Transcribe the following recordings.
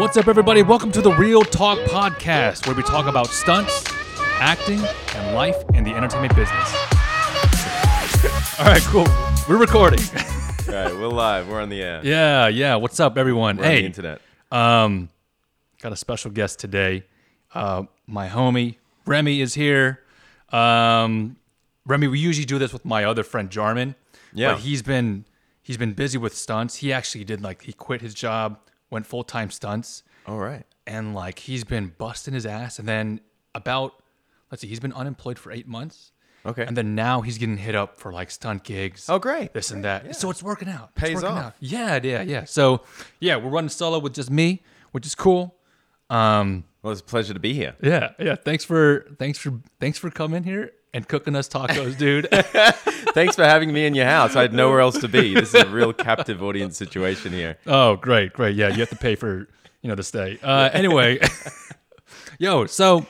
What's up, everybody? Welcome to the Reel Talk Podcast, where we talk about stunts, acting, and life in the entertainment business. All right, cool. We're recording. All right, we're live. We're on the air. yeah, yeah. What's up, everyone? We're on the hey, internet. um, got a special guest today. Uh, my homie Remy is here. Um, Remy, we usually do this with my other friend Jarmin. Yeah. but he's been he's been busy with stunts. He actually did like he quit his job, went full time stunts. All right. and like he's been busting his ass and then about let's see he's been unemployed for eight months Okay. and then now he's getting hit up for like stunt gigs Oh, great. this and that so it's working out Pays working off. out. yeah yeah yeah so yeah we're running solo with just me which is cool um Well, it's a pleasure to be here. yeah yeah thanks for thanks for thanks for coming here and cooking us tacos dude Thanks for having me in your house. I had nowhere else to be. This is a real captive audience situation here. Oh, great, great. Yeah, you have to pay for you know to stay. Uh, anyway, yo, so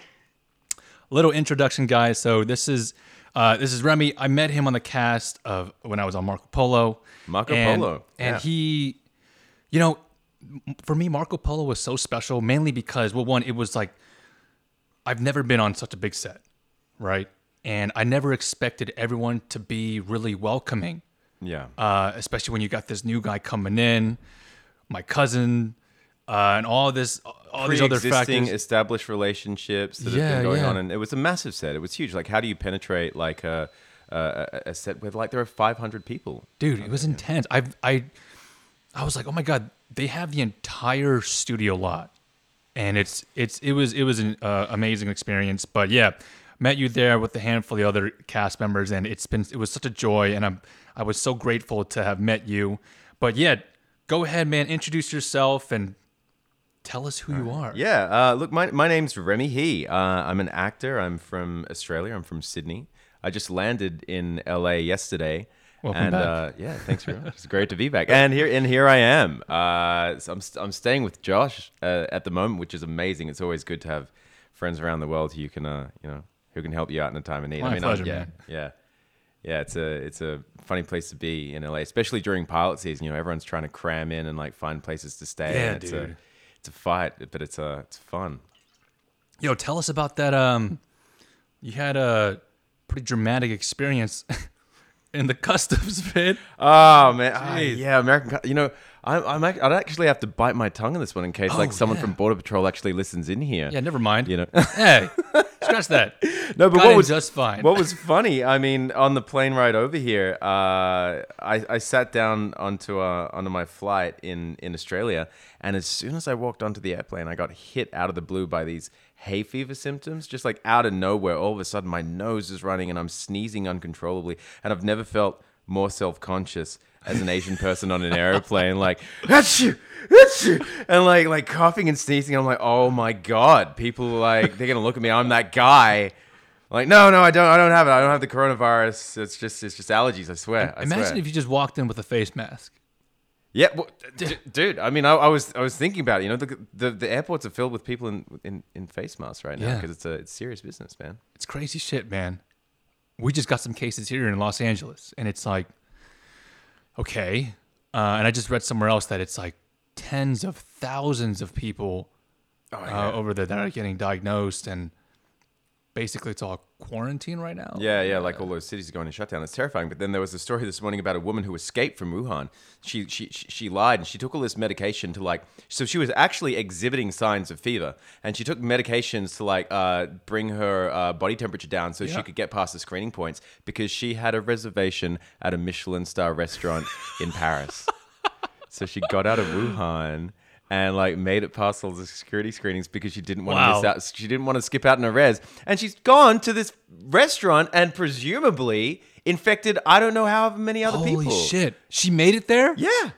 little introduction, guys. So this is uh, this is Remy. I met him on the cast of when I was on Marco Polo. Marco and, Polo, and yeah. he, you know, for me, Marco Polo was so special mainly because well, one, it was like I've never been on such a big set, right? And I never expected everyone to be really welcoming Yeah. uh, especially when you got this new guy coming in, my cousin, uh, and all this, all these other factors. established relationships that have been going yeah. on, and it was a massive set. It was huge. Like, how do you penetrate like a a, a- a set with like there are 500 people? Dude, it was intense. I, I, I was like, oh my god, they have the entire studio lot, and it's it's it was it was an uh, amazing experience. But yeah, met you there with a handful of the other cast members, and it's been it was such a joy, and I'm I was so grateful to have met you. But yeah, go ahead, man, introduce yourself and tell us who you are. Yeah. Uh, look, my my name's Remy Hii. Uh, I'm an actor. I'm from Australia. I'm from Sydney. I just landed in LA yesterday. Welcome and back. Uh, yeah, thanks very much. It's great to be back. And here and here I am. Uh, so I'm st- I'm staying with Josh uh, at the moment, which is amazing. It's always good to have friends around the world who you can uh, you know who can help you out in a time of need. My I mean, pleasure, I, yeah, man. yeah. Yeah, it's a it's a funny place to be in LA, especially during pilot season. You know, everyone's trying to cram in and like find places to stay. Yeah, and it's dude. A, it's a fight, but it's a it's fun. Yo, tell us about that. Um, you had a pretty dramatic experience in the customs pit. Oh man, Ah, Jeez. yeah, American. You know, I'm, I'm I'd actually have to bite my tongue in this one in case like Oh, someone yeah. from Border Patrol actually listens in here. Yeah, never mind. You know, Hey, scratch that. no, but Got what was just fine. What was funny? I mean, on the plane ride over here, uh, I, I sat down onto uh, onto my flight in in Australia, and as soon as I walked onto the airplane, I got hit out of the blue by these hay fever symptoms, just like out of nowhere. All of a sudden, my nose is running, and I'm sneezing uncontrollably, and I've never felt more self conscious as an Asian person on an airplane, like that's you, that's you, and like like coughing and sneezing. I'm like, oh my god, people like they're gonna look at me. I'm that guy. Like, no, no, I don't. I don't have it. I don't have the coronavirus. It's just, it's just allergies. I swear. I Imagine swear. if you just walked in with a face mask. yeah, well, d- dude. I mean, I, I was, I was thinking about it. You know, the, the the airports are filled with people in in, in face masks right now Yeah. because it's a it's serious business, man. It's crazy shit, man. We just got some cases here in Los Angeles, and it's like, okay. Uh, and I just read somewhere else that it's like tens of thousands of people Oh, uh, over there that are getting diagnosed, and basically it's all quarantine right now. Yeah, yeah, like all those cities are going into shutdown. It's terrifying. But then there was a story this morning about a woman who escaped from Wuhan. She she she she lied and she took all this medication to like. So she was actually exhibiting signs of fever, and she took medications to like uh, bring her uh, body temperature down so Yeah. she could get past the screening points because she had a reservation at a Michelin star restaurant in Paris. So she got out of Wuhan. And like made it past all the security screenings because she didn't want to miss out she didn't want to skip out on a res. And she's gone to this restaurant and presumably infected I don't know how many other Holy people. shit! She made it there. Yeah.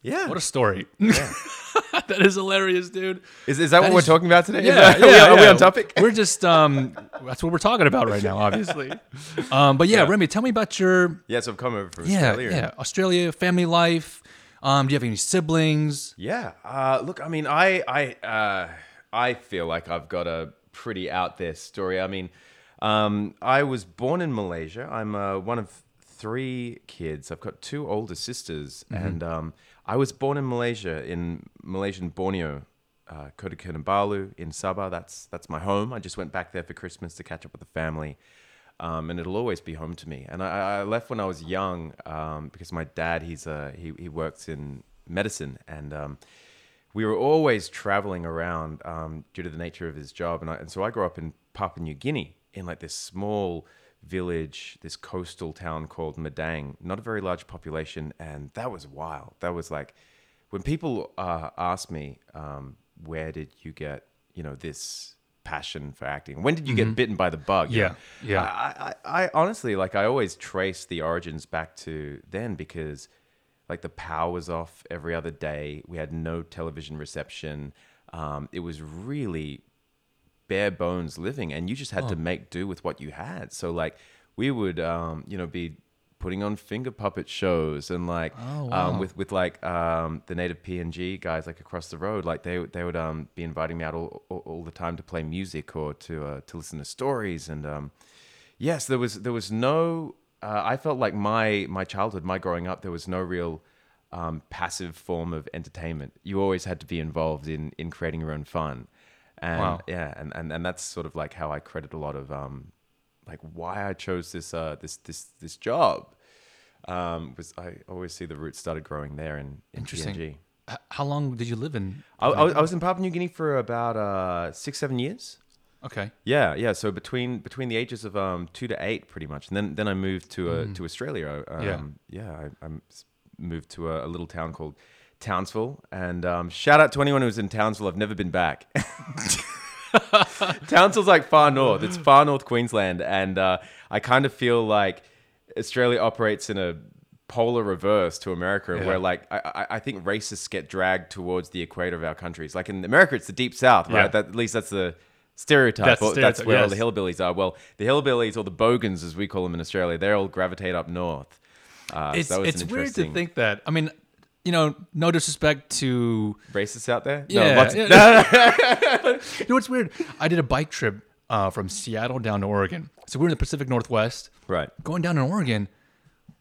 Yeah. What a story. that is hilarious, dude. is, is that, what That we're talking about today? Yeah, that- yeah, are, we, are we yeah. on topic? We're just um, that's what we're talking about right now, obviously. Um, but yeah, Yeah. Remy, tell me about your Yeah, so I've come over from yeah, Australia. yeah, Australia family life. Um, do you have any siblings? Yeah. Uh, look, I mean, I I uh, I feel like I've got a pretty out there story. I mean, um, I was born in Malaysia. I'm uh, one of three kids. I've got two older sisters, and um, I was born in Malaysia, in Malaysian Borneo uh, Kota Kinabalu in Sabah. That's that's my home. I just went back there for Christmas to catch up with the family, um, and it'll always be home to me. And I, I left when I was young um, because my dad he's uh, he he works in medicine, and um, we were always traveling around um, due to the nature of his job. And, I, and so I grew up in Papua New Guinea in like this small village, this coastal town called Madang. Not a very large population, and that was wild. That was like when people uh, ask me, um, "Where did you get you know this passion for acting? When did you get bitten by the bug?" Mm-hmm. Yeah, yeah. I, I, I honestly like I always trace the origins back to then because like the power was off every other day. We had no television reception. Um, it was really bare bones living, and you just had Oh. to make do with what you had. So like we would um, you know be putting on finger puppet shows and like Oh, wow. um, with with like um, the native PNG guys like across the road. Like they they would um, be inviting me out all, all, all the time to play music or to uh, to listen to stories and um, yes, there was there was no. Uh, I felt like my my childhood, my growing up, there was no real um, passive form of entertainment. You always had to be involved in in creating your own fun, and Wow. yeah, and, and and that's sort of like how I credit a lot of um, like why I chose this uh this this this job. Um, was I always see the roots started growing there in, in Interesting. PNG. H- How long did you live in? I, I, was- I was in Papua New Guinea for about uh, six seven years. Okay. Yeah, yeah. So between between the ages of um two to eight, pretty much, and then then I moved to uh, to Australia. Um, Yeah. yeah. I, I moved to a, a little town called Townsville, and um, shout out to anyone who's in Townsville. I've never been back. Townsville's like far north. It's far north Queensland, and uh, I kind of feel like Australia operates in a polar reverse to America, Yeah. where like I, I- think racists get dragged towards the equator of our countries. Like in America, it's the deep south, right? Yeah. That, at least that's the stereotype. That's Well, that's stereotype, where all the hillbillies are. Well, the hillbillies or the bogans, as we call them in Australia, they all gravitate up north. Uh, so It's that it's an weird to think that. I mean, you know, no disrespect to racists out there. Yeah. no, lots- yeah. you know what's weird? I did a bike trip uh, from Seattle down to Oregon. So we're in the Pacific Northwest. right. Going down in Oregon,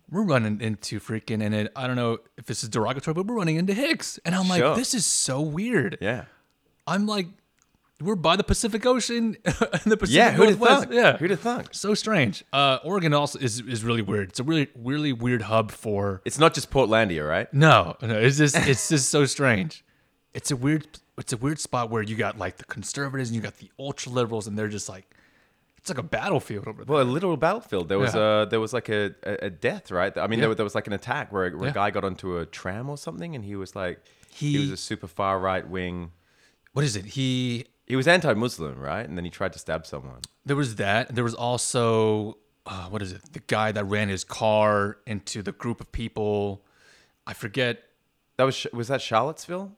we're running into freaking and it, I don't know if this is derogatory, but we're running into Hicks, and I'm like, Sure. this is so weird. Yeah. I'm like, we're by the Pacific Ocean in the Pacific Yeah. Who'd have Northwest. thunk? Yeah, Who'd have thunk? so strange. Uh, Oregon also is is really weird. It's a really really weird hub for It's not just Portlandia, right? no, no, it's just it's just so strange. It's a weird it's a weird spot where you got like the conservatives and you got the ultra liberals and they're just like it's like a battlefield over there. Well, a literal battlefield. There was Yeah. a there was like a, a, a death, right? I mean, Yeah. there, there was like an attack where, where Yeah. a guy got onto a tram or something, and he was like, he, He- was a super far right wing. What is it? He He was anti-Muslim, right? And then he tried to stab someone. there was that. There was also uh, what is it? The guy that ran his car into the group of people. I forget. That was was that Charlottesville?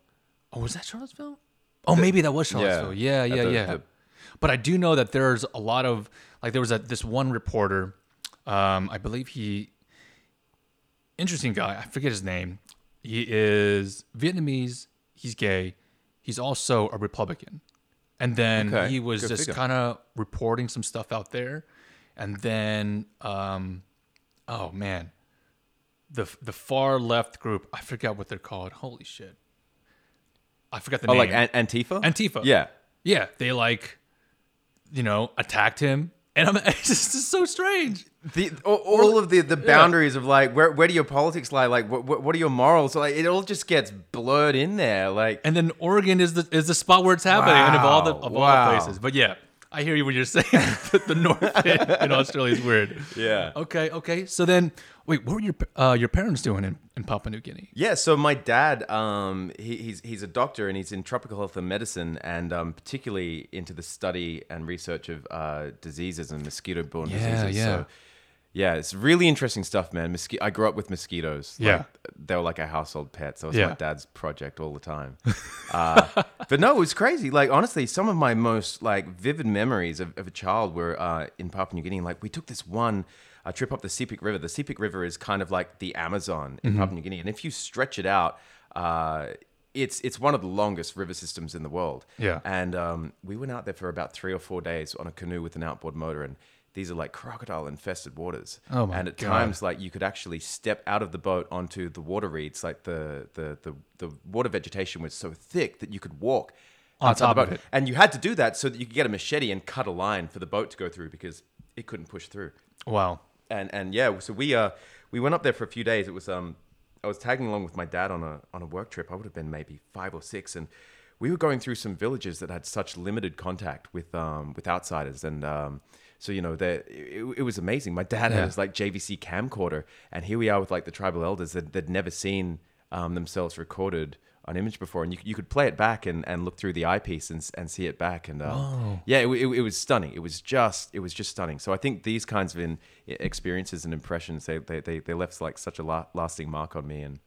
Oh, was that Charlottesville? Oh, maybe that was Charlottesville. Yeah, At yeah, the- yeah. the- but I do know that there's a lot of like there was a, this one reporter. Um, I believe he interesting guy. I forget his name. He is Vietnamese. He's gay. He's also a Republican. And then Okay, he was good just kind of reporting some stuff out there. And then, um, oh man, the the far left group. I forgot what they're called. Holy shit! I forgot the Oh, name. like An- Antifa. Antifa. Yeah. Yeah, they like, you know, attacked him, and I'm it's just so strange. The, all, all of the, the boundaries of like where, where do your politics lie like what, what, are your morals like it all just gets blurred in there like And then Oregon is the is the spot where it's happening, and of all the of wow. all the places. But yeah, I hear you when you're saying that the north in, in Australia is weird. yeah Okay, okay. So then, wait, what were your uh, your parents doing in, in Papua New Guinea? Yeah, so my dad, um, he, he's he's a doctor and he's in tropical health and medicine, and um, particularly into the study and research of uh, diseases and mosquito-borne Yeah, diseases. yeah. So, yeah, it's really interesting stuff, man. Mosqui- I grew up with mosquitoes. Like, Yeah. they were like a household pet, so it was Yeah. my dad's project all the time. uh, but no, it was crazy. Like honestly, some of my most like vivid memories of, of a child were uh, in Papua New Guinea. Like we took this one uh, trip up the Sepik River. The Sepik River is kind of like the Amazon in Papua New Guinea, and if you stretch it out. Uh, it's it's one of the longest river systems in the world. Yeah. And um, we went out there for about three or four days on a canoe with an outboard motor, and these are like crocodile infested waters. Oh my And at God. times, like you could actually step out of the boat onto the water reeds, like the the the, the water vegetation was so thick that you could walk On outside top the of it. And you had to do that so that you could get a machete and cut a line for the boat to go through because it couldn't push through. Wow. And and yeah, so we uh we went up there for a few days. It was um I was tagging along with my dad on a on a work trip. I would have been maybe five or six, and we were going through some villages that had such limited contact with um with outsiders and um. So you know, that it, it was amazing. My dad Yeah. had his like JVC camcorder, and here we are with like the tribal elders that they'd never seen um, themselves recorded on image before, and you, you could play it back and, and look through the eyepiece and, and see it back, and uh, yeah, it, it, it was stunning. It was just it was just stunning. So I think these kinds of in, experiences and impressions they, they, they, they left like such a la- lasting mark on me, and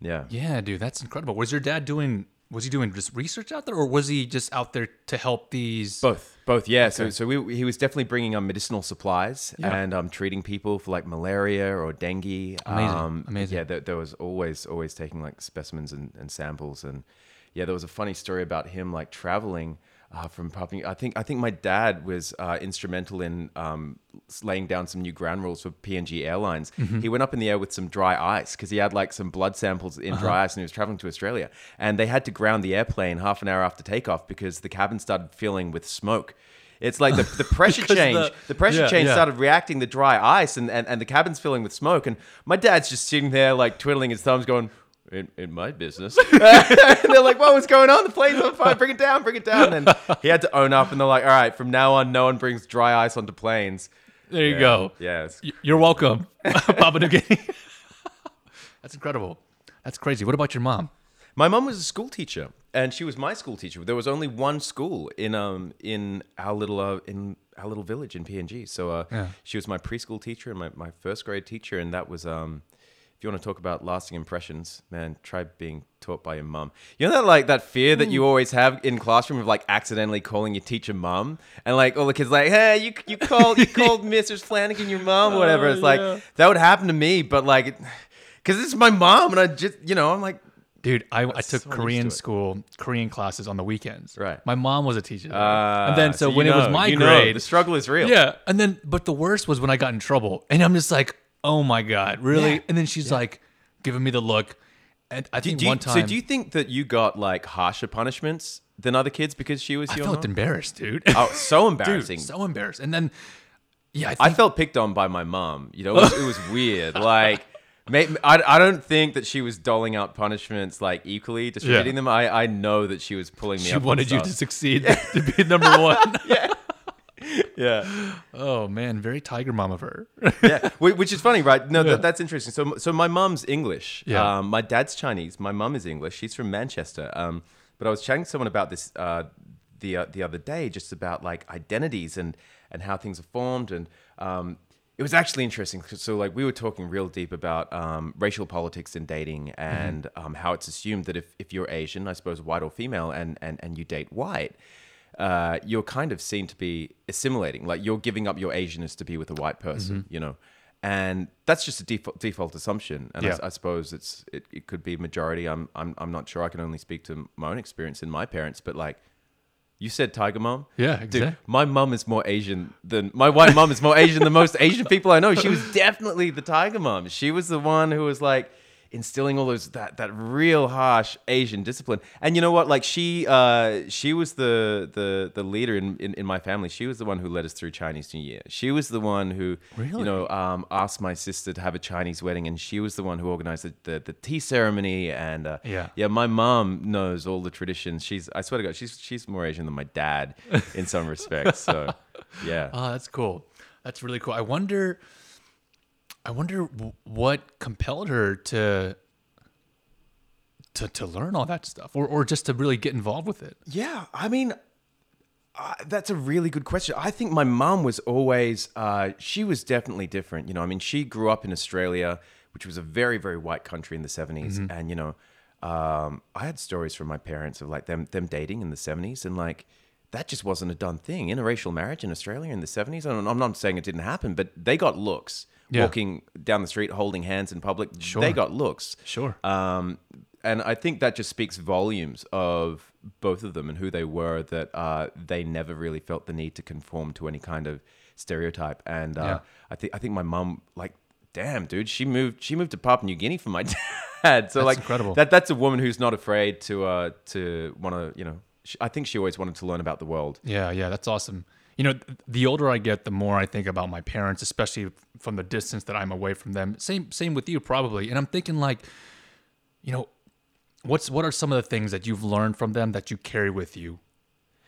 yeah, Yeah, dude, that's incredible. Was your dad doing? Was he doing just research out there, or was he just out there to help these? Both, both, yeah. So, so we, he was definitely bringing um medicinal supplies Yeah. and um treating people for like malaria or dengue. Amazing, Um, amazing. Yeah, there, there was always always taking like specimens and, and samples, and yeah, there was a funny story about him like traveling. Uh, from Papua, I think I think my dad was uh, instrumental in um, laying down some new ground rules for PNG Airlines. Mm-hmm. He went up in the air with some dry ice because he had like some blood samples in Uh-huh. dry ice, and he was traveling to Australia. And they had to ground the airplane half an hour after takeoff because the cabin started filling with smoke. It's like the, the pressure change. the- The, pressure yeah, change yeah. started reacting the dry ice, and, and, and the cabin's filling with smoke. And my dad's just sitting there, like twiddling his thumbs, going, "In, in my business." and they're like, "What was going on? The plane's on fire. Bring it down. Bring it down." And he had to own up, and they're like, "All right, from now on, no one brings dry ice onto planes." there you Yeah. go. Yeah. it's- Y- You're welcome, Papua New Guinea. that's incredible. That's crazy. What about your mom? My mom was a school teacher, and she was my school teacher. There was only one school in um in our little uh, in our little village in PNG. So uh, Yeah. she was my preschool teacher and my, my first grade teacher, and that was um. If you want to talk about lasting impressions, man, try being taught by your mum. You know that like that fear that you always have in classroom of like accidentally calling your teacher mum, and like all the kids like, hey, you you called you called Mrs. Flanagan your mum, or whatever. It's like yeah. that would happen to me, but like, because it's my mom, and I just you know I'm like, Dude, I, I took so Korean to school, Korean classes on the weekends. Right. My mom was a teacher. there. Ah, and then so, you when it was my you know, grade, the struggle is real. Yeah, and then but the worst was when I got in trouble, and I'm just like, oh my god, really? Yeah. And then she's like, giving me the look, and I Do, think do you, one time so do you think that you got like harsher punishments than other kids because she was I your felt mom? embarrassed, dude. Oh, so dude, embarrassing. so embarrassed. And then, yeah, I, I felt picked on by my mom. You know, it was, it was weird. Like, I, I don't think that she was doling out punishments like equally, distributing Yeah. them. I, I know that she was pulling me she up. wanted you to stuff. succeed to be number one. Yeah. Oh man, very tiger mom of her. yeah, which is funny, right? No, Yeah. that, that's interesting. So, so my mum's English. Yeah. Um, my dad's Chinese. My mum is English. She's from Manchester. Um, but I was chatting to someone about this uh, the uh, the other day, just about like identities and and how things are formed, and um, it was actually interesting. So, like, we were talking real deep about um, racial politics in dating and um, how it's assumed that if if you're Asian, I suppose white or female, and and and you date white uh, you're kind of seen to be assimilating. Like you're giving up your Asianness to be with a white person, you know, and that's just a default default assumption. And Yeah. I, suppose it's it, it could be majority. I'm I'm I'm not sure. I can only speak to my own experience and my parents, but like. You said tiger mom? Yeah, Dude, exactly. my mum is more Asian than my white mum is more Asian than most Asian people I know. She was definitely the tiger mom. She was the one who was like instilling all those that that real harsh Asian discipline. And you know what? Like she uh she was the the the leader in, in, in my family. She was the one who led us through Chinese New Year. She was the one who Really? you know um asked my sister to have a Chinese wedding and she was the one who organized the the, the tea ceremony and uh, Yeah. yeah, my mom knows all the traditions. She's I swear to God, she's she's more Asian than my dad in some respects. So yeah. Oh, that's cool. That's really cool. I wonder. I wonder what compelled her to to to learn all that stuff, or or just to really get involved with it. Yeah, I mean, uh, that's a really good question. I think my mum was always, uh, she was definitely different. You know, I mean, she grew up in Australia, which was a very, very white country in the 70s. And, you know, um, I had stories from my parents of like them, them dating in the 70s and like, that just wasn't a done thing. Interracial marriage in Australia in the 70s, and I'm not saying it didn't happen, but they got looks Yeah. walking down the street holding hands in public. Sure. They got looks. Sure. Um, and I think that just speaks volumes of both of them and who they were. That uh, they never really felt the need to conform to any kind of stereotype. And uh, Yeah. I think I think my mum, like, damn, dude, she moved she moved to Papua New Guinea for my dad. So That's like, incredible. That that's a woman who's not afraid to uh, to want to you know she, I think she always wanted to learn about the world. Yeah, yeah, that's awesome. You know, the older I get, the more I think about my parents, especially from the distance that I'm away from them. Same, same with you, probably. And I'm thinking, like, you know, what's what are some of the things that you've learned from them that you carry with you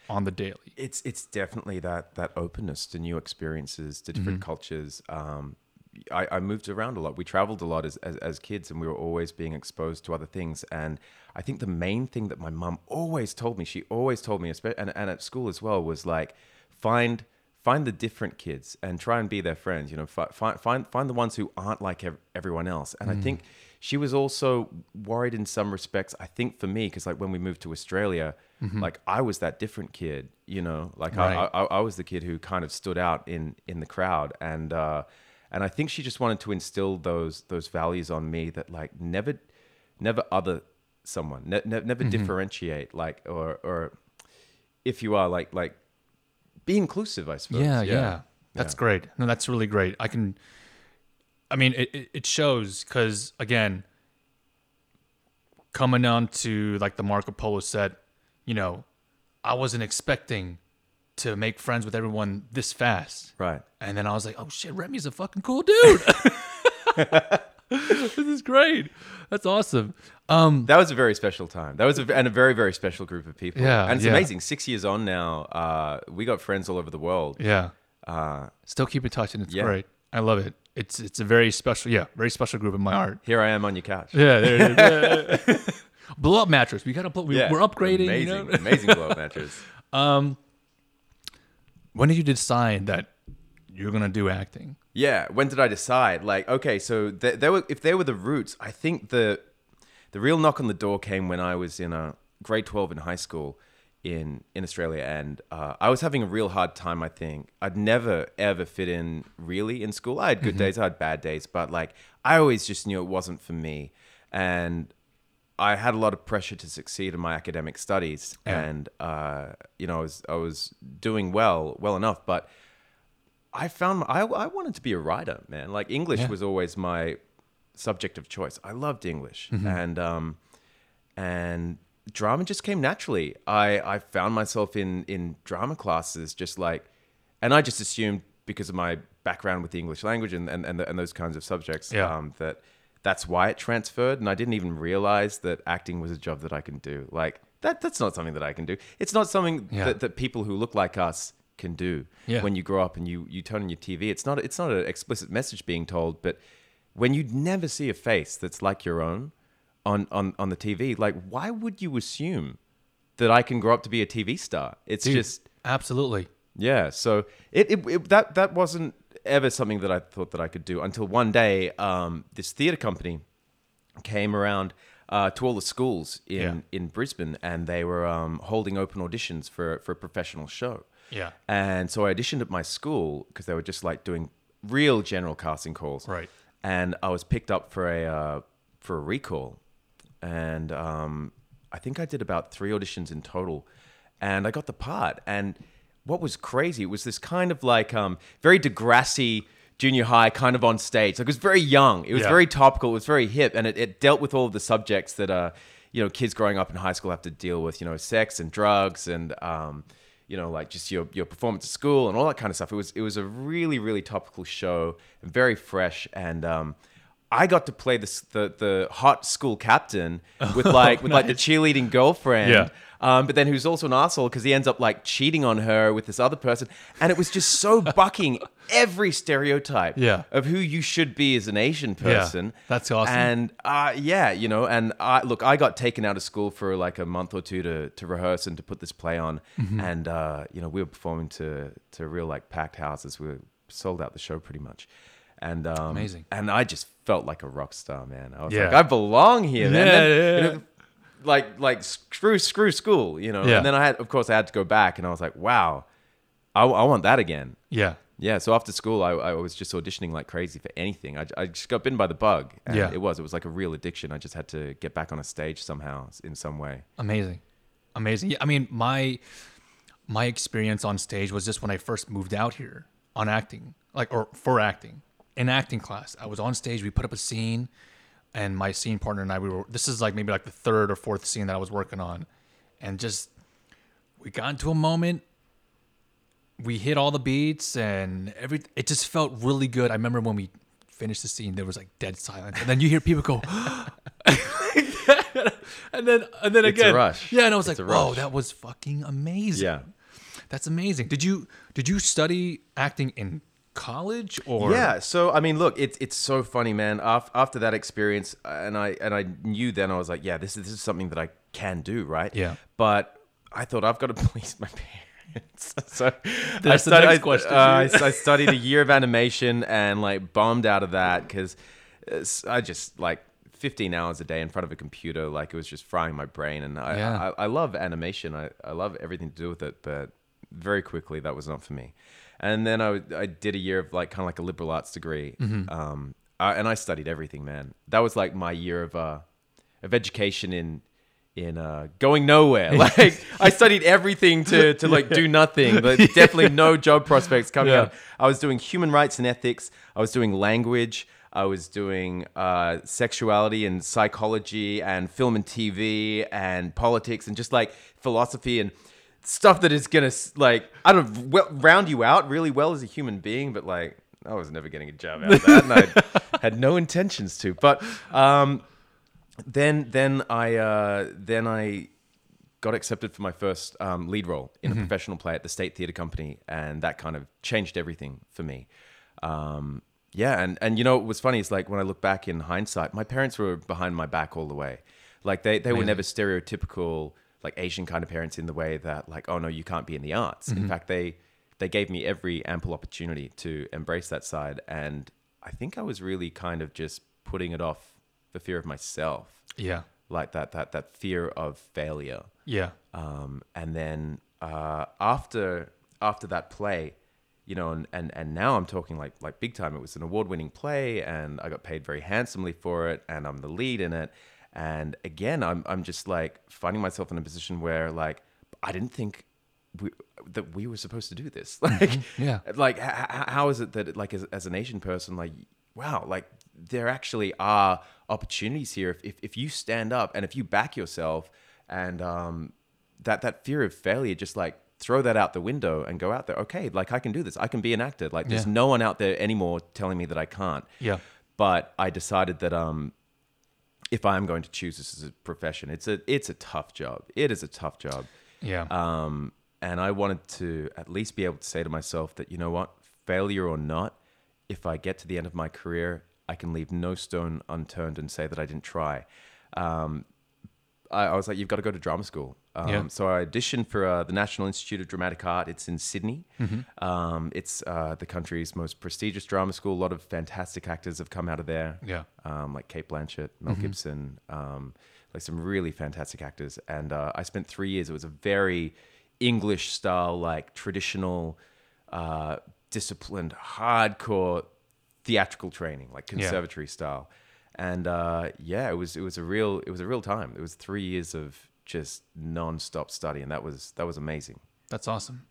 on the daily? It's it's definitely that that openness to new experiences, to different cultures. Um, I, I moved around a lot. We traveled a lot as, as as kids, and we were always being exposed to other things. And I think the main thing that my mum always told me, she always told me, and and at school as well, was like find find the different kids and try and be their friends. You know, fi- find find find the ones who aren't like ev- everyone else. And I think she was also worried in some respects. I think for me, because like when we moved to Australia, like I was that different kid. You know, like I, I, I was the kid who kind of stood out in in the crowd, and uh, and I think she just wanted to instill those those values on me that like never never other someone, ne- ne- never mm-hmm. differentiate, like or or if you are like like be inclusive, I suppose. Yeah, yeah. That's great. No, that's really great. I can, I mean, it, it- it shows because, again, coming on to like the Marco Polo set, you know, I wasn't expecting to make friends with everyone this fast. Right. And then I was like, oh shit, Remy's a fucking cool dude. this is great. That's awesome. Um, That was a very special time. That was a, and a very very special group of people. Yeah, and it's yeah. amazing. Six years on now, uh, we got friends all over the world. yeah. Uh, Still keep in touch and it's Yeah. great. I love it. It's it's a very special, yeah, very special group in my heart. here I am on your couch. Yeah, there it is. Yeah. blow up mattress. We gotta blow. We, Yeah, We're upgrading. Amazing, You know? amazing blow up mattress. When did you decide that you're gonna do acting? Yeah. When did I decide? Like, okay, so th- they were if there were the roots. I think the the real knock on the door came when I was in a grade twelve in high school in in Australia, and uh, I was having a real hard time. I think I'd never ever fit in really in school. I had good days, I had bad days, but like I always just knew it wasn't for me, and I had a lot of pressure to succeed in my academic studies, Yeah. and uh, you know, I was I was doing well, well enough, but I found I I wanted to be a writer, man. Like English Yeah. was always my subject of choice. I loved English, and um, and drama just came naturally. I I found myself in in drama classes, just like, and I just assumed because of my background with the English language and and and, the, and those kinds of subjects, Yeah. um, that that's why it transferred. And I didn't even realize that acting was a job that I can do. Like that that's not something that I can do. It's not something Yeah. that, that people who look like us can do. Yeah. When you grow up and you you turn on your TV, it's not it's not an explicit message being told, but when you never see a face that's like your own on on on the TV, like why would you assume that I can grow up to be a TV star? It's Dude, just absolutely. yeah. So it, it, it that that wasn't ever something that I thought that I could do until one day um, this theater company came around uh, to all the schools in Yeah. in Brisbane, and they were um, holding open auditions for for a professional show. Yeah. And so I auditioned at my school because they were just like doing real general casting calls. Right. And I was picked up for a uh, for a recall, and um, I think I did about three auditions in total, and I got the part. And what was crazy it was this kind of like um, very Degrassi junior high kind of on stage. Like it was very young. It was Yeah. very topical. It was very hip, and it, it dealt with all of the subjects that uh, you know kids growing up in high school have to deal with. You know, sex and drugs and um, you know like just your your performance at school and all that kind of stuff. It was it was a really really topical show and very fresh and. Um, I got to play this, the the hot school captain with like with like the cheerleading girlfriend. Yeah. Um, but then who's also an asshole because he ends up like cheating on her with this other person, and it was just so bucking every stereotype Yeah. of who you should be as an Asian person. that's awesome. And uh, yeah, you know, and I look, I got taken out of school for like a month or two to to rehearse and to put this play on, Mm-hmm. and uh, you know, we were performing to to real like packed houses. We were sold out the show pretty much. And um, Amazing. and I just felt like a rock star, man. I was Yeah. like, I belong here, man. Yeah, Then, yeah, yeah. Like like screw screw school, you know. Yeah. And then I had, of course, I had to go back, and I was like, wow, I, I want that again. Yeah. Yeah. So after school, I, I was just auditioning like crazy for anything. I, I just got bitten by the bug. And Yeah. It was. It was like a real addiction. I just had to get back on a stage somehow, in some way. Amazing. Amazing. Yeah, I mean, my my experience on stage was just when I first moved out here on acting, like or for acting. In acting class, I was on stage, we put up a scene and my scene partner and I we were this is like maybe like the third or fourth scene that I was working on and just we got into a moment. We hit all the beats and every. It just felt really good. I remember when we finished the scene, there was like dead silence, and then you hear people go, and then and then It's a again, rush. yeah, and I was It's like, whoa, that was fucking amazing. Yeah. that's amazing. Did you did you study acting in college or Yeah. So I mean, look, it's it's so funny, man. After, after that experience, and I and I knew then I was like, yeah, this is this is something that I can do, right? Yeah. But I thought I've got to please my parents. so I That's the studied, next I, question. uh, I, I studied a year of animation and like bombed out of that because I just like. 15 hours a day in front of a computer like it was just frying my brain and I, Yeah. I, I love animation I, I love everything to do with it but very quickly that was not for me and then I, I did a year of like kind of like a liberal arts degree. Um, uh, and I studied everything man. That was like my year of uh, of education in in uh, going nowhere. Like I studied everything to to like do nothing but definitely no job prospects coming Yeah. up. I was doing human rights and ethics. I was doing language. I was doing uh, sexuality and psychology and film and TV and politics and just like philosophy. And stuff that is gonna like I don't know, well, round you out really well as a human being, but like I was never getting a job out of that, and I had no intentions to. But um, then then I uh, then I got accepted for my first um, lead role in a professional play at the State Theatre Company, and that kind of changed everything for me. Um, yeah, and and you know what was funny is like when I look back in hindsight, my parents were behind my back all the way. Like they they were never stereotypical like Asian kind of parents in the way that like oh no you can't be in the arts. In fact, they they gave me every ample opportunity to embrace that side, and I think I was really kind of just putting it off for fear of myself. Yeah. Like that that that fear of failure. Yeah. Um, and then uh, after after that play you know and, and and now i'm talking like like big time. It was an award-winning play and i got paid very handsomely for it and i'm the lead in it and again i'm, I'm just like finding myself in a position where like i didn't think we, that we were supposed to do this. Like Yeah. like h- how is it that like as, as an asian person like wow like there actually are opportunities here if, if, if you stand up and if you back yourself and um, that that fear of failure just like throw that out the window and go out there okay like i can do this. I can be an actor. Like there's Yeah. no one out there anymore telling me that i can't. Yeah. But i decided that um if i'm going to choose this as a profession it's a it's a tough job. It is a tough job. Yeah. Um, and I wanted to at least be able to say to myself that, you know what, failure or not, if I get to the end of my career, I can leave no stone unturned and say that I didn't try. Um, I, I was like, you've got to go to drama school. Um, Yeah. So I auditioned for uh, the National Institute of Dramatic Art. It's in Sydney. Um, it's uh, the country's most prestigious drama school. A lot of fantastic actors have come out of there yeah um, like Cate Blanchett, Mel Gibson, um, like some really fantastic actors. And uh, I spent three years. It was a very English style, like traditional, uh, disciplined, hardcore theatrical training, like Yeah. conservatory style. And uh, yeah, it was it was a real it was a real time. It was three years of just non-stop study, and that was that was amazing. That's awesome.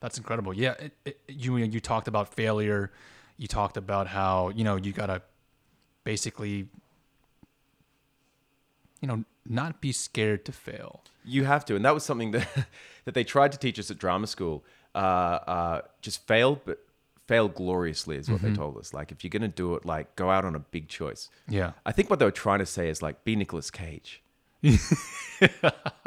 That's incredible. Yeah, it, it, you you talked about failure. You talked about how you know you gotta basically, you know, not be scared to fail. You have to, and that was something that that they tried to teach us at drama school. Uh, uh, just fail, but fail gloriously is what they told us. Like if you're gonna do it, like go out on a big choice. Yeah, I think what they were trying to say is like be Nicolas Cage.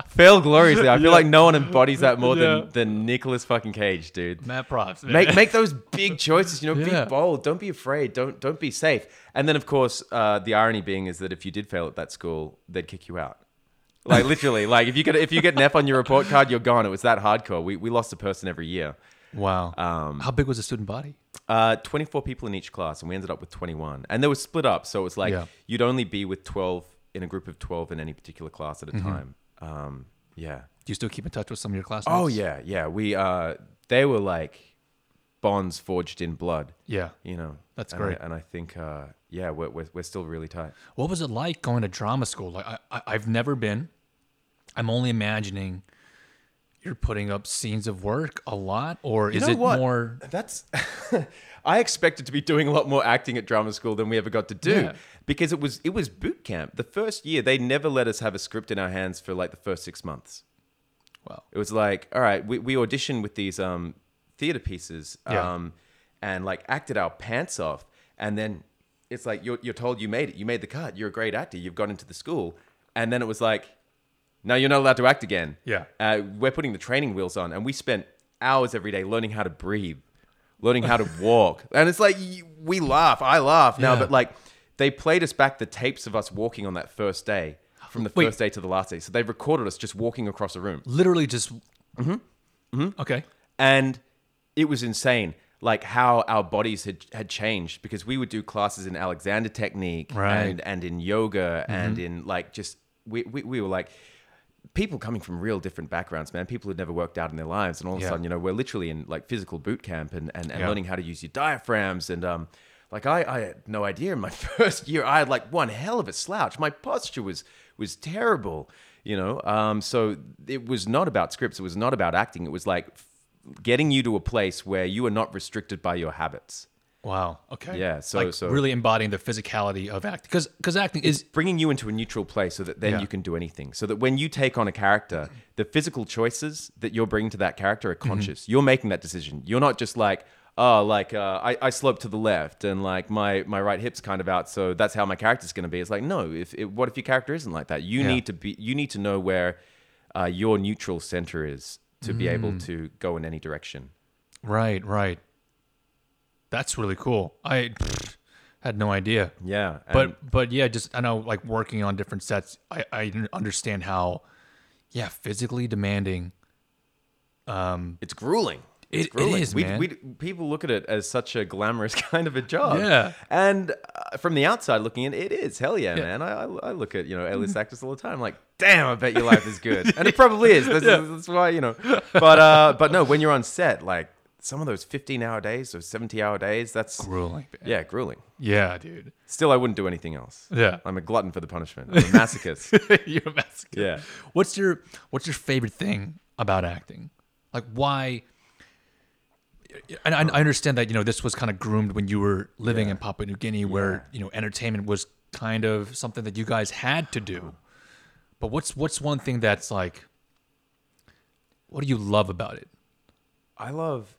fail gloriously. I feel like no one embodies that more Yeah. than than Nicolas fucking Cage, dude. Matt props. man. Make make those big choices. You know, Yeah. be bold. Don't be afraid. Don't don't be safe. And then of course, uh, the irony being is that if you did fail at that school, they'd kick you out. Like literally, like if you get if you get an F on your report card, you're gone. It was that hardcore. We we lost a person every year. Wow. Um, how big was the student body? Uh, 24 people in each class, and we ended up with 21. And they were split up, so it was like Yeah. you'd only be with 12 in a group of 12 in any particular class at a Mm-hmm. time. Um, yeah. Do you still keep in touch with some of your classmates? Oh yeah, yeah. We uh, they were like bonds forged in blood. yeah. You know. That's and I- great. and I think uh, yeah, we're, we're we're still really tight. What was it like going to drama school? Like I, I I've never been. I'm only imagining you're putting up scenes of work a lot, or is it what? more? That's. I expected to be doing a lot more acting at drama school than we ever got to do Yeah. because it was it was boot camp. The first year, they never let us have a script in our hands for like the first six months. Wow. It was like, all right, we, we auditioned with these um, theater pieces Yeah. um, and like acted our pants off. And then it's like, you're, you're told you made it. You made the cut. You're a great actor. You've gone into the school. And then it was like, no, you're not allowed to act again. Yeah. Uh, we're putting the training wheels on. And we spent hours every day learning how to breathe, learning how to walk. And it's like, we laugh. I laugh now. Yeah. But like, they played us back the tapes of us walking on that first day from the Wait. first day to the last day. So they recorded us just walking across a room. Literally just. Mm-hmm. Okay. and it was insane like how our bodies had, had changed because we would do classes in alexander technique Right. and and in yoga and in like just we, we, we were like people coming from real different backgrounds man people who'd never worked out in their lives and all of Yeah. a sudden you know we're literally in like physical boot camp and, and, and Yeah. learning how to use your diaphragms and um like I, I had no idea in my first year i had like one hell of a slouch my posture was was terrible you know um so it was not about scripts it was not about acting it was like f- getting you to a place where you are not restricted by your habits Wow. Okay. Yeah, so- like so- really embodying the physicality of acting, because because acting is bringing you into a neutral place so that then Yeah. you can do anything. So that when you take on a character, the physical choices that you're bringing to that character are conscious. You're making that decision. You're not just like, oh, like uh, I, I slope to the left and like my, my right hip's kind of out, so that's how my character's going to be. It's like, no, if, if what if your character isn't like that? You Yeah. need to be. You need to know where uh, your neutral center is to be able Mm. to go in any direction. right. Right. That's really cool. I pfft, had no idea. Yeah, but but yeah, just I know like working on different sets, I I understand how, yeah, physically demanding. Um. It's grueling. It's It- it is, we, man. We, people look at it as such a glamorous kind of a job. Yeah. And uh, from the outside looking in, it is. Hell yeah, Yeah. man. I, I, I look at, you know, A-list actors all the time. like, damn, I bet your life is good. And it probably is. That's, that's why, you know. But, uh, but no, when you're on set, like some of those 15 hour days or 70 hour days, that's, Grueling. man. yeah, grueling. Yeah, dude. Still, I wouldn't do anything else. Yeah. I'm a glutton for the punishment. I'm a masochist. You're a masochist. Yeah. What's your What's your favorite thing about acting? Like why? And I, I understand that you know this was kind of groomed when you were living Yeah. in Papua New Guinea, where you know entertainment was kind of something that you guys had to do. But what's what's one thing that's like? What do you love about it? I love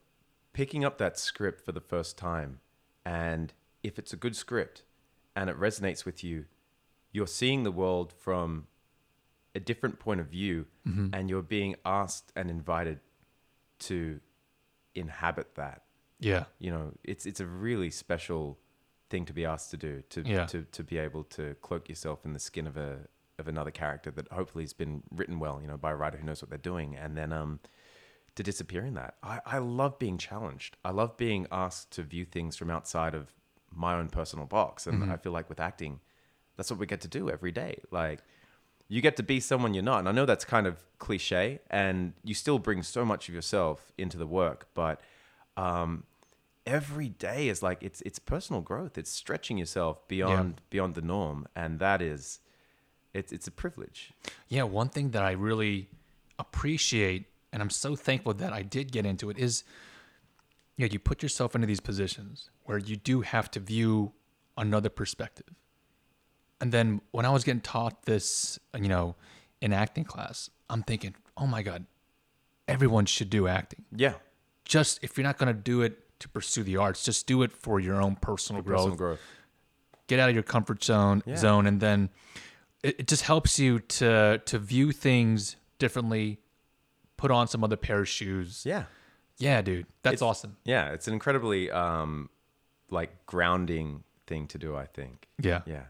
picking up that script for the first time. And if it's a good script and it resonates with you, you're seeing the world from a different point of view and you're being asked and invited to inhabit that. Yeah, You know, it's it's a really special thing to be asked to do to Yeah. to to be able to cloak yourself in the skin of a of another character that hopefully has been written well, you know, by a writer who knows what they're doing, and then um to disappear in that. I, I love being challenged. I love being asked to view things from outside of my own personal box, and I feel like with acting, that's what we get to do every day. Like you get to be someone you're not. And I know that's kind of cliche, and you still bring so much of yourself into the work, but um, every day is like it's it's personal growth. It's stretching yourself beyond beyond the norm, and that is it's it's a privilege. yeah. One thing that I really appreciate, and I'm so thankful that I did get into it, is yeah, you put yourself into these positions where you do have to view another perspective. And then when I was getting taught this, you know, in acting class, I'm thinking, oh my God, everyone should do acting. Yeah, Just if you're not going to do it to pursue the arts, just do it for your own personal growth. personal growth. Get out of your comfort zone, Yeah. zone, and then it, it just helps you to to view things differently. Put on some other pair of shoes. Yeah, Yeah, dude, that's It's- awesome. yeah. It's an incredibly um, like grounding thing to do. I think. Yeah. Yeah.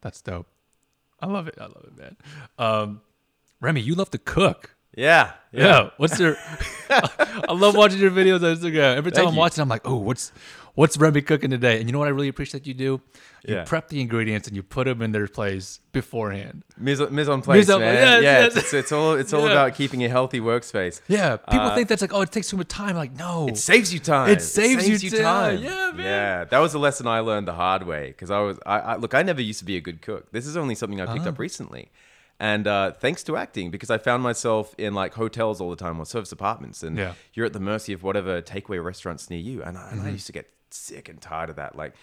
That's dope. I love it. I love it, man. Um, Remy, you love to cook. Yeah. Yeah. What's your? I love watching your videos on Instagram. Every time Thank I'm you. watching, I'm like, oh, what's what's Remy cooking today? And you know what I really appreciate you do? You Yeah. prep the ingredients and you put them in their place beforehand. Mise, mise en place, Mise en- man. yes, yeah, yes. It's, it's, all it's all Yeah. about keeping a healthy workspace. Yeah. People Uh, think that's like, oh, it takes too much time. Like, no. It saves you time. It saves you time. Yeah, man. Yeah, that was a lesson I learned the hard way because I was, I, I look, I never used to be a good cook. This is only something I picked Ah. up recently, and uh, thanks to acting because I found myself in like hotels all the time or service apartments, and Yeah. you're at the mercy of whatever takeaway restaurants near you, and I, and Mm-hmm. I used to get sick and tired of that. Like,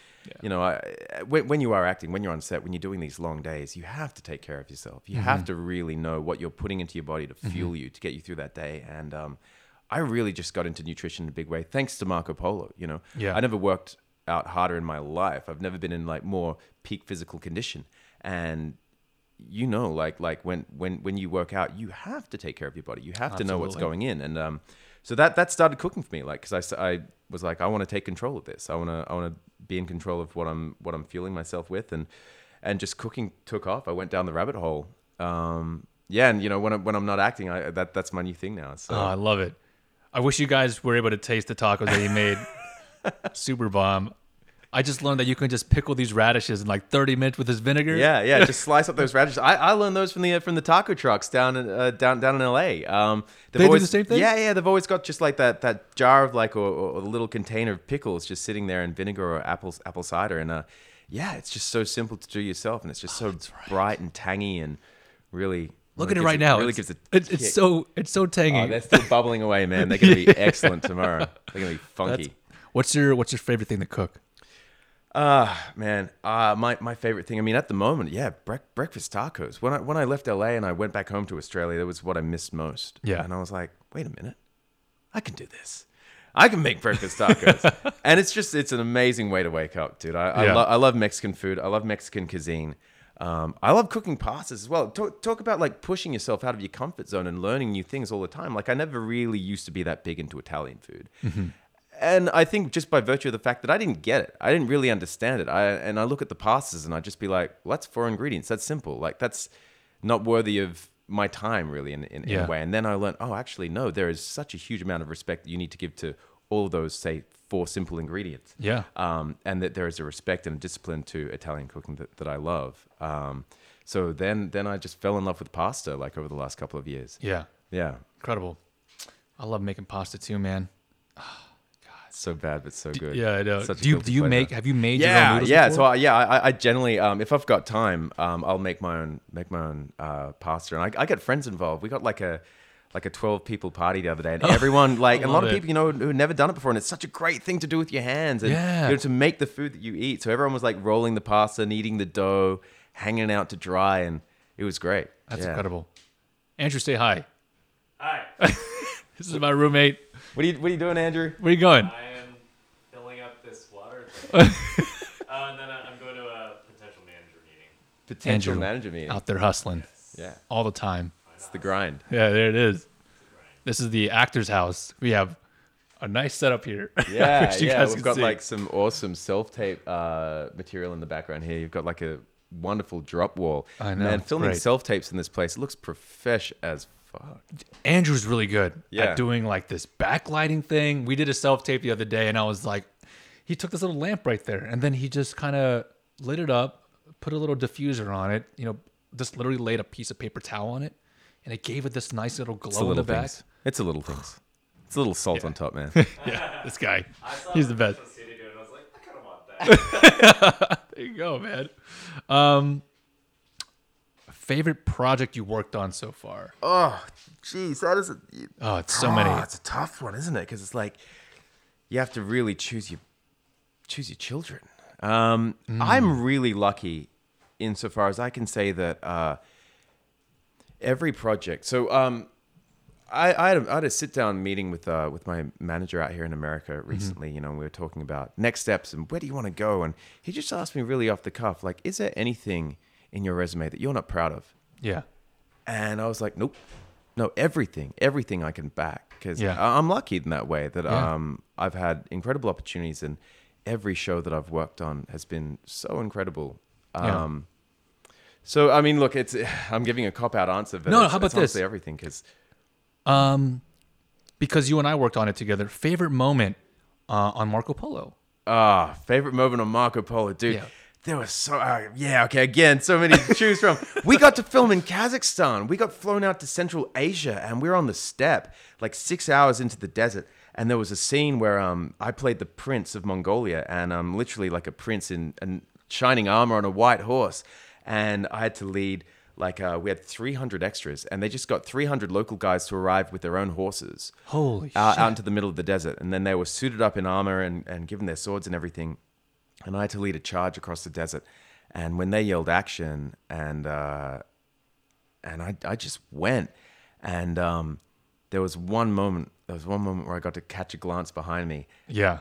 you know, I, when, when you are acting, when you're on set, when you're doing these long days, you have to take care of yourself. You have Mm-hmm. to really know what you're putting into your body to fuel you to get you through that day. And um, I really just got into nutrition in a big way, thanks to Marco Polo. You know, Yeah. I never worked out harder in my life. I've never been in like more peak physical condition. And you know, like like when when when you work out, you have to take care of your body. You have to know what's going in. And um, so that that started cooking for me. Like because I, I was like, I want to take control of this. I want to I want to be in control of what I'm what I'm fueling myself with. And and just cooking took off. I went down the rabbit hole. Um, yeah, and you know when I'm, when I'm not acting, I that that's my new thing now. So Oh, I love it. I wish you guys were able to taste the tacos that he made. Super bomb. I just learned that you can just pickle these radishes in like 30 minutes with this vinegar. Yeah, yeah. Just slice up those radishes. I, I learned those from the from the taco trucks down in uh, down down in LA. Um, they've They do always, the same thing? Yeah, yeah. They've always got just like that that jar of like or, or a little container of pickles just sitting there in vinegar or apples apple cider and uh, yeah, it's just so simple to do yourself and it's just so bright and tangy and really. Look really at it right now. Really it's, gives it. it's, it's so it's so tangy. Oh, they're still bubbling away, man. They're gonna be excellent tomorrow. They're gonna be funky. what's your what's your favorite thing to cook? Ah, man. Uh, my, my favorite thing. I mean, at the moment, yeah, brec- breakfast tacos. When I when I left LA and I went back home to Australia, that was what I missed most. Yeah. And I was like, wait a minute, I can do this. I can make breakfast tacos, and it's just it's an amazing way to wake up, dude. I I, Yeah. lo- I love Mexican food. I love Mexican cuisine. Um, I love cooking pastas as well. Talk, talk about like pushing yourself out of your comfort zone and learning new things all the time. Like I never really used to be that big into Italian food. And I think just by virtue of the fact that I didn't get it, I didn't really understand it. I and I look at the pastas and I just be like, well, that's four ingredients. That's simple. Like that's not worthy of my time really in, in, in a way. And then I learned, oh, actually, no, there is such a huge amount of respect that you need to give to all of those, say, four simple ingredients. Yeah. Um, and that there is a respect and discipline to Italian cooking that, that I love. Um, so then then I just fell in love with pasta like over the last couple of years. Yeah. Yeah. Incredible. I love making pasta too, man. So bad, but so good. Yeah, I know. Such Do you do you pleasure. make have you made your own yeah noodles yeah before? so I, yeah I, I generally um, if i've got time um, i'll make my own make my own uh, pasta and I, I get friends involved we got like a like a 12 people party the other day and everyone like a lot love of it. people you know who've never done it before and it's such a great thing to do with your hands and Yeah. you know, to make the food that you eat so everyone was like rolling the pasta kneading the dough hanging out to dry and it was great That's Yeah. incredible. Andrew, say hi. Hi, This is my roommate. what are you what are you doing andrew Where are you going? I am filling up this water. thing. uh, and then I- I'm going to a potential manager meeting. potential Andrew, manager meeting Out there hustling yeah all the time. it's the grind Yeah, there it is. This is the actor's house. We have a nice setup here. I Yeah, wish you yeah. guys We've got see. like some awesome self-tape uh, material in the background here. You've got like a wonderful drop wall. I know, Man, filming great. self-tapes in this place it looks profesh as fuck. Andrew's really good Yeah. at doing like this backlighting thing. We did a self tape the other day, and I was like, he took this little lamp right there, and then he just kind of lit it up, put a little diffuser on it, you know, just literally laid a piece of paper towel on it, and it gave it this nice little It's the glow in the little back. It's a little things. It's a little salt on top, man. Yeah, this guy, he's the best. Professional City doing it, and I was like, I kind of want that. There you go, man. Um, favorite project you worked on so far? oh, jeez, that is a, Oh, it's so many. Ah, it's a tough one, isn't it? Because it's like you have to really choose your choose your children. Um, Mm. I'm really lucky insofar as I can say that uh, every project. So um, I, I, had a, I had a sit down meeting with uh, with my manager out here in America Mm-hmm. recently. You know, we were talking about next steps and where do you want to go. And he just asked me really off the cuff, like, is there anything in your resume that you're not proud of? Yeah, And I was like, nope, no, everything, everything I can back because Yeah. I'm lucky in that way that Yeah. um, I've had incredible opportunities and every show that I've worked on has been so incredible. Yeah. Um, so I mean, look, it's I'm giving a cop out answer, but No, it's, how about this? everything because um, because you and I worked on it together. Favorite moment uh, on Marco Polo? ah, favorite moment on Marco Polo, dude. Yeah. There was so uh, yeah okay again so many to choose from. We got to film in Kazakhstan. We got flown out to Central Asia and we're on the steppe like six hours into the desert. And there was a scene where um I played the prince of Mongolia and um literally like a prince in, in shining armor on a white horse, and I had to lead like uh, we had 300 extras, and they just got 300 local guys to arrive with their own horses Holy uh, shit. out into the middle of the desert, and then they were suited up in armor and, and given their swords and everything, and I had to lead a charge across the desert, and when they yelled action, and uh, and I I just went, and um, there was one moment, there was one moment where I got to catch a glance behind me, yeah.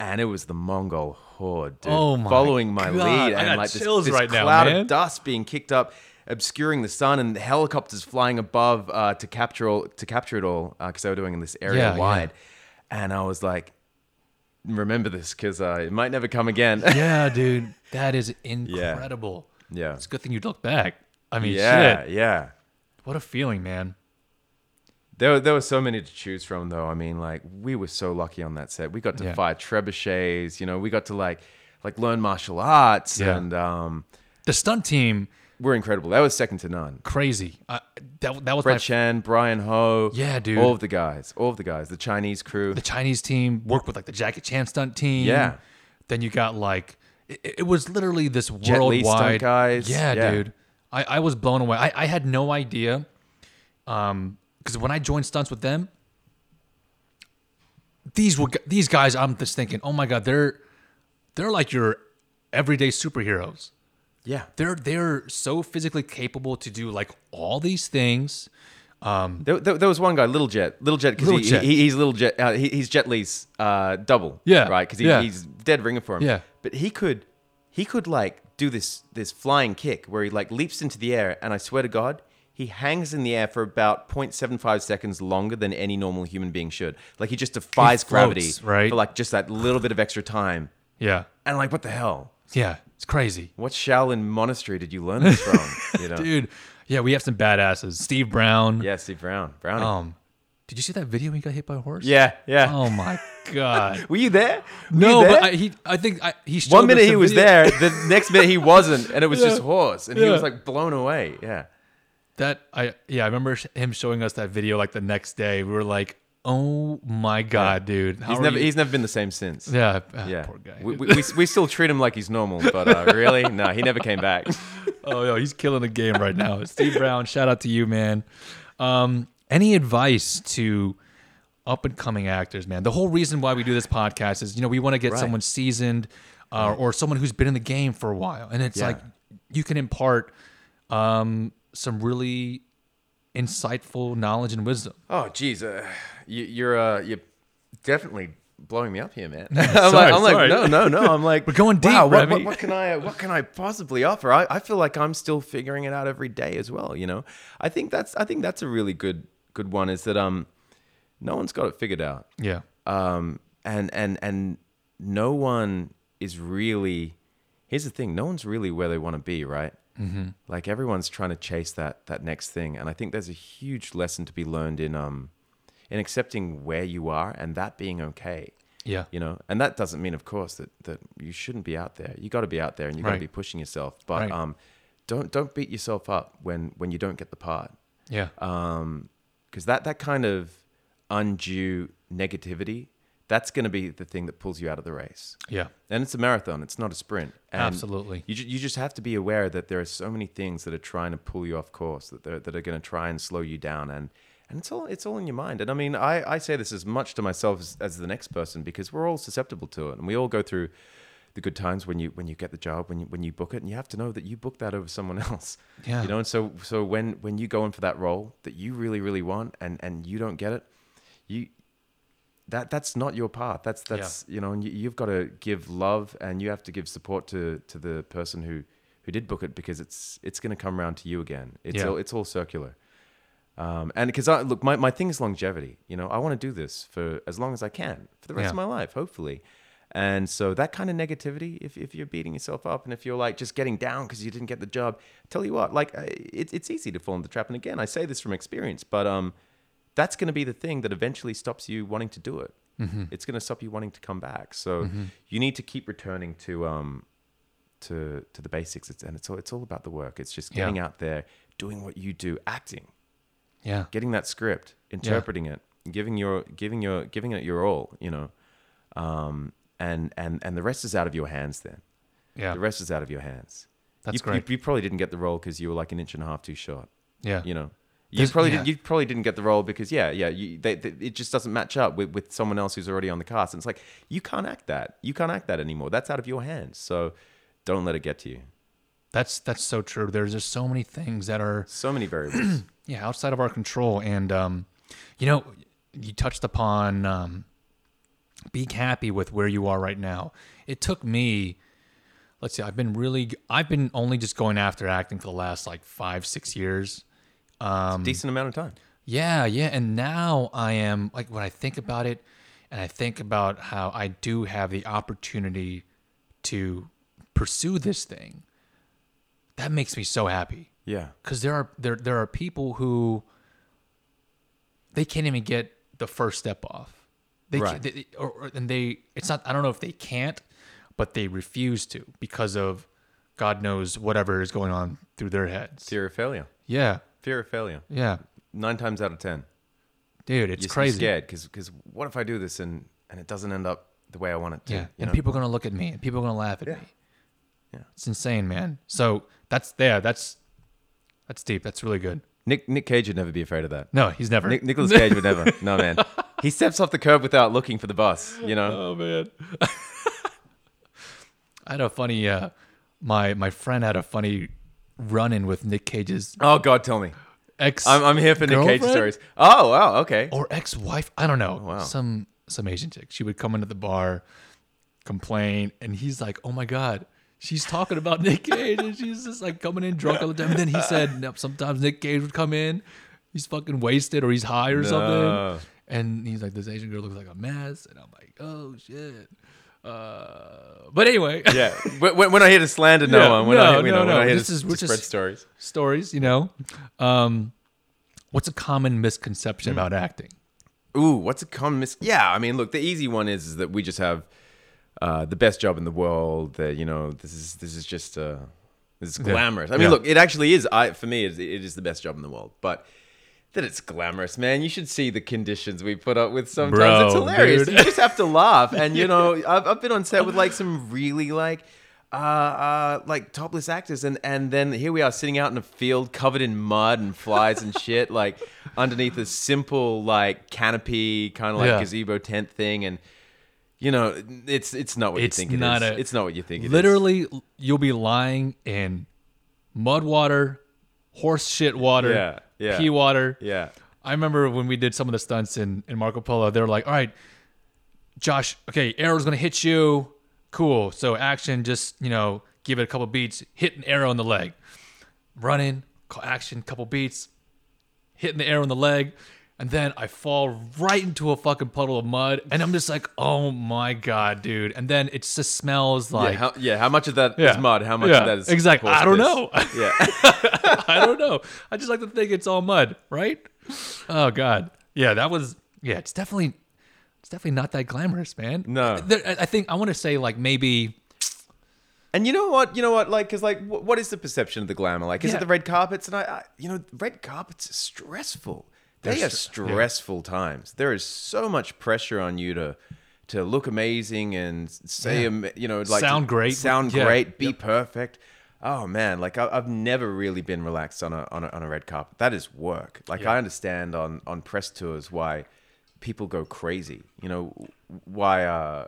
and it was the Mongol horde, dude, Oh my following my God, lead, I and got like this, chills this right now, cloud man. of dust being kicked up, obscuring the sun, and the helicopters flying above uh, to capture all to capture it all because they were doing in this area Yeah, yeah. wide, and I was like, remember this because uh, it might never come again. Yeah, dude. That is incredible. yeah, It's a good thing you look back. I mean, yeah, shit. yeah. What a feeling, man. There, there were so many to choose from, though. I mean, like we were so lucky on that set. We got to Yeah. fire trebuchets. You know, we got to like, like learn martial arts, Yeah. and um, The stunt team, we're incredible. That was second to none. crazy. Uh, that, that was Brett my, Chen, Brian Ho. Yeah, dude. All of the guys. All of the guys. The Chinese crew. the Chinese team worked with like the Jackie Chan stunt team. Yeah. Then you got like it, it was literally this Jet Li stunt worldwide guys. Yeah, Yeah. dude. I, I was blown away. I, I had no idea. Um, because when I joined stunts with them, these were these guys. I'm just thinking, oh my god, they're they're like your everyday superheroes. yeah. They're they're so physically capable to do like all these things. There, there, there was one guy, Little Jet. Little Jet, because he, he, he's Little Jet. Uh, he, he's Jet Li's uh, double. Yeah, Right? Because he, yeah. he's dead ringer for him. Yeah. But he could, he could like do this this flying kick where he like leaps into the air, and I swear to God, he hangs in the air for about 0.75 seconds longer than any normal human being should. Like he just defies floats, gravity right? for like just that little bit of extra time. Yeah, And like, what the hell? yeah, it's crazy. What Shaolin monastery did you learn this from? You know? dude. Yeah, we have some badasses. Steve Brown. Yeah, Steve Brown. Brownie. Um, did you see that video when he got hit by a horse? yeah, yeah. Oh my god. Were you there? Were no, you there? but I, he. I think I, he. One minute he was video. there, the next minute he wasn't, and it was just horse, and he was like blown away. Yeah, That I yeah, I remember him showing us that video like the next day. We were like, "Oh my god, dude!" How he's are never you- he's never been the same since. yeah, ah, Yeah, poor guy. We, we, we, we still treat him like he's normal, but uh, really, no, he never came back. oh, yo, he's killing the game right now. Steve Brown, shout out to you, man. Um, any advice to up and coming actors, man? The whole reason why we do this podcast is, you know, we want to get Right. someone seasoned uh, or someone who's been in the game for a while, and it's Yeah. like you can impart um, some really insightful knowledge and wisdom. Oh, geez, uh, you, you're uh, you're definitely blowing me up here, man. I'm Sorry, like, I'm like, no, no, no. I'm like, We're going deep, Wow, what, what, what can I, what can I possibly offer? I, I feel like I'm still figuring it out every day as well. You know, I think that's, I think that's a really good, good one. Is that um, no one's got it figured out. Yeah, um, and and and no one is really. Here's the thing: no one's really where they want to be, right? Mm-hmm. Like everyone's trying to chase that that next thing, and I think there's a huge lesson to be learned in um, in accepting where you are and that being okay. yeah, You know, and that doesn't mean, of course, that that you shouldn't be out there. You got to be out there, and you got to Right. be pushing yourself. But Right. um, don't don't beat yourself up when when you don't get the part yeah, um because that that kind of undue negativity that's going to be the thing that pulls you out of the race. Yeah, and it's a marathon it's not a sprint. And Absolutely. you, you just have to be aware that there are so many things that are trying to pull you off course that that are going to try and slow you down and and it's all it's all in your mind. And i mean i i say this as much to myself as, as the next person because we're all susceptible to it and we all go through the good times when you when you get the job when you when you book it and you have to know that you booked that over someone else. Yeah. you know and so so when when you go in for that role that you really really want and and you don't get it you that that's not your path that's that's you know and you, you've got to give love and you have to give support to to the person who who did book it because it's it's going to come around to you again it's Yeah. all it's all circular um, and because I look, my, my thing is longevity. You know, I want to do this for as long as I can for the rest Yeah. of my life, hopefully. And so that kind of negativity, if, if you're beating yourself up and if you're like just getting down because you didn't get the job, tell you what, like uh, it, it's easy to fall into the trap. And again, I say this from experience, but um, that's going to be the thing that eventually stops you wanting to do it. It's going to stop you wanting to come back. So you need to keep returning to um, to to the basics. It's, and it's all it's all about the work. It's just Yeah. getting out there, doing what you do, acting yeah, getting that script, interpreting it, giving your giving your giving it your all, you know, um, and and and the rest is out of your hands. Then yeah. the rest is out of your hands. That's you, great. You, you probably didn't get the role because you were like an inch and a half too short. yeah. You know, you There's- probably yeah. didn't, you probably didn't get the role because yeah, yeah, you, they, they, it just doesn't match up with, with someone else who's already on the cast. And it's like you can't act that. You can't act that anymore. That's out of your hands. So don't let it get to you. That's that's so true. There's just so many things that are So many variables. yeah outside of our control, and um, you know, you touched upon um, being happy with where you are right now. It took me. Let's see. I've been really. I've been only just going after acting for the last like five, six years. Um, Decent amount of time. Yeah, yeah. And now I am like when I think about it and I think about how I do have the opportunity to pursue this thing, that makes me so happy. Yeah. Cause there are there there are people who they can't even get the first step off. They, Right. can't, they or, or and they it's not I don't know if they can't, but they refuse to because of God knows whatever is going on through their heads. Fear of failure. Yeah. Fear of failure. Yeah. Nine times out of ten. Dude, it's you're, crazy. You're scared because what if I do this and, and it doesn't end up the way I want it to? Yeah, and know? people are gonna look at me, and people are gonna laugh at Yeah. me. Yeah. It's insane, man. So that's yeah, that's that's deep. That's really good. Nick Nick Cage would never be afraid of that. No, he's never. Nick, Nicholas Cage would never. No man. He steps off the curb without looking for the bus. You know. oh man. I had a funny. Uh, my my friend had a funny run in with Nick Cage's Oh God, tell me. ex. I'm, I'm here for Nick Cage girlfriend? stories. Oh wow, okay. or ex-wife. I don't know. Oh, wow. Some some Asian chick. She would come into the bar, complain, and he's like, "Oh my god." She's talking about Nick Cage, and she's just like coming in drunk all the time. And then he said, no, sometimes Nick Cage would come in, he's fucking wasted or he's high or No. something. And he's like, this Asian girl looks like a mess. And I'm like, oh shit. Uh, but anyway, Yeah. when, when- when I hear to slander no Yeah, one, when no, I, you no, know, no. Hear This to, is- to we're spread just- stories. stories, you know. Um, what's a common misconception Hmm. about acting? Ooh, what's a common mis? Yeah, I mean, look, the easy one is, is that we just have uh, the best job in the world. That you know, this is this is just uh, this is Yeah. glamorous. I mean, Yeah. look, it actually is. I for me, it is the best job in the world, but. That it's glamorous, man. You should see the conditions we put up with sometimes. Bro, it's hilarious. dude. You just have to laugh. And you know, I've, I've been on set with like some really like uh, uh, like topless actors, and and then here we are sitting out in a field covered in mud and flies and shit, like underneath a simple like canopy kind of like Yeah. gazebo tent thing, and you know, it's it's not what It's you think not it is. a- it's not what you think it is. Literally, you'll be lying in mud water, horse shit water, Yeah, yeah. pee water. yeah, I remember when we did some of the stunts in, in Marco Polo, they were like, all right, Josh, okay, arrow's going to hit you. Cool. So action, just, you know, give it a couple beats, hit an arrow in the leg. Running, action, couple beats, hitting the arrow in the leg. And then I fall right into a fucking puddle of mud. And I'm just like, oh my God, dude. And then it just smells yeah. like, How, yeah, how much of that is Yeah. mud? How much Yeah, of that is exactly. I don't know. Yeah, I don't know. I just like to think it's all mud, right? Oh God, yeah, that was yeah. It's definitely, it's definitely not that glamorous, man. No. There- I I think I want to say like maybe And you know what? You know what? Like, because like, wh- what is the perception of the glamour? Like, is Yeah. it the red carpets? And I, I, you know, red carpets are stressful. They are str- yeah. stressful times. There is so much pressure on you to, to look amazing and say, Yeah. am- you know, like Sound great. sound Yeah. great, be perfect. Oh man, like I, I've never really been relaxed on a, on a on a red carpet. That is work. Like. I understand on on press tours why people go crazy. You know why. Uh,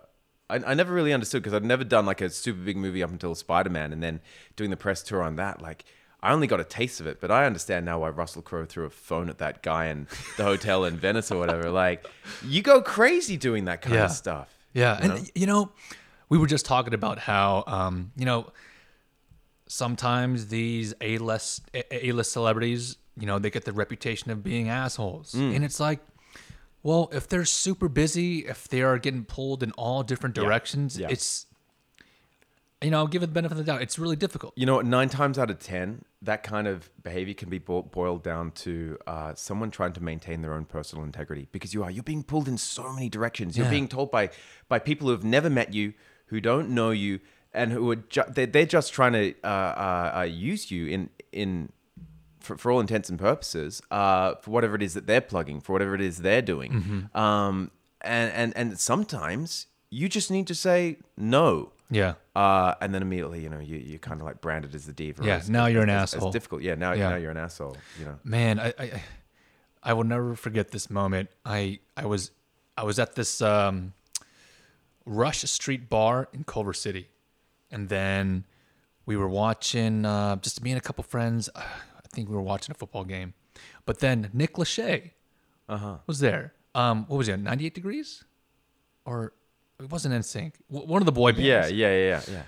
I, I never really understood because I'd never done like a super big movie up until Spider Man, and then doing the press tour on that. Like I only got a taste of it, but I understand now why Russell Crowe threw a phone at that guy in the hotel in Venice or whatever. Like you go crazy doing that kind Yeah. of stuff. yeah. you and know? you know, we were just talking about how um you know sometimes these a list a list celebrities you know they get the reputation of being assholes, Mm. and it's like. Well, if they're super busy, if they are getting pulled in all different directions, Yeah. it's you know, I'll give it the benefit of the doubt. It's really difficult. You know, what? nine times out of ten, that kind of behavior can be bo- boiled down to uh, someone trying to maintain their own personal integrity. Because you are, you're being pulled in so many directions. You're Yeah. being told by by people who have never met you, who don't know you, and who are ju- they're, they're just trying to uh, uh, uh, use you in in for, for all intents and purposes uh, for whatever it is that they're plugging, for whatever it is they're doing. Um, and and and sometimes you just need to say no. Yeah. Uh, and then immediately, you know, you you kind of like branded as the diva. Yeah, as- now you're an as- as asshole. difficult. Yeah. Now, Yeah. now you're an asshole. You know. Man, I, I I will never forget this moment. I I was I was at this um, Rush Street bar in Culver City, and then we were watching uh, just me and a couple friends. Uh, I think we were watching a football game, but then Nick Lachey was there. Um, what was it? Ninety Eight Degrees, or it wasn't NSYNC. One of the boy bands. Yeah. Yeah. Yeah. Yeah.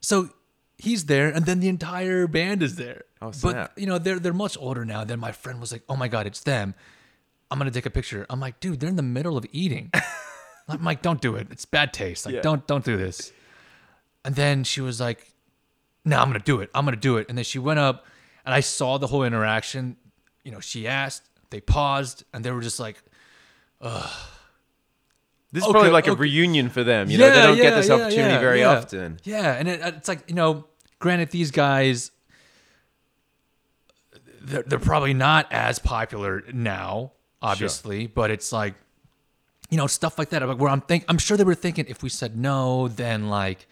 So he's there, and then the entire band is there. Oh, snap. but you know they're they're much older now. Then my friend was like, "Oh my god, it's them! I'm gonna take a picture." I'm like, "Dude, they're in the middle of eating." I'm like, "Don't do it. It's bad taste. Like, Yeah. don't don't do this." And then she was like, "No, I'm gonna do it. I'm gonna do it." And then she went up, and I saw the whole interaction. You know, she asked, they paused, and they were just like, This is Okay, probably like a reunion for them. You know, they don't get this yeah, opportunity yeah, very yeah. often. Yeah, and it, it's like you know, granted, these guys, they're, they're probably not as popular now, obviously, but it's like, you know, stuff like that. Like where I'm think, I'm sure they were thinking if we said no, then like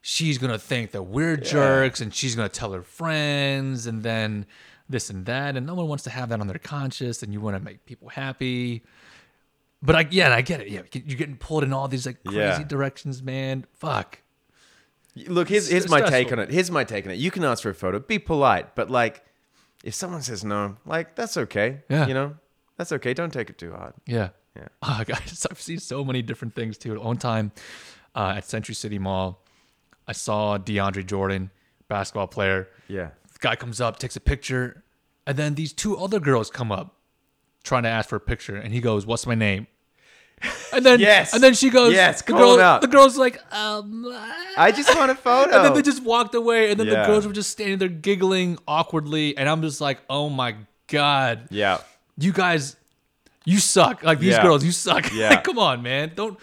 she's gonna think that we're jerks, and she's gonna tell her friends, and then this and that, and no one wants to have that on their conscience, and you want to make people happy. But I yeah, I get it. Yeah, you're getting pulled in all these like crazy Yeah. directions, man. Fuck. Look, here's, here's my take stressful. on it. Here's my take on it. You can ask for a photo, be polite, but like, if someone says no, like that's okay. Yeah. You know, that's okay. Don't take it too hard. Yeah. Yeah. Oh, guys, I've seen so many different things too. At One time uh, at Century City Mall, I saw DeAndre Jordan, basketball player. Yeah. The guy comes up, takes a picture, and then these two other girls come up trying to ask for a picture, and he goes, "What's my name?" And then Yes. and then she goes, Yes, the girl, out. the girl's like, um, I just want a photo. and then they just walked away, and then Yeah. the girls were just standing there giggling awkwardly, and I'm just like, oh my god, yeah. you guys, you suck. Like these Yeah. girls, you suck. Yeah. like, come on, man. Don't.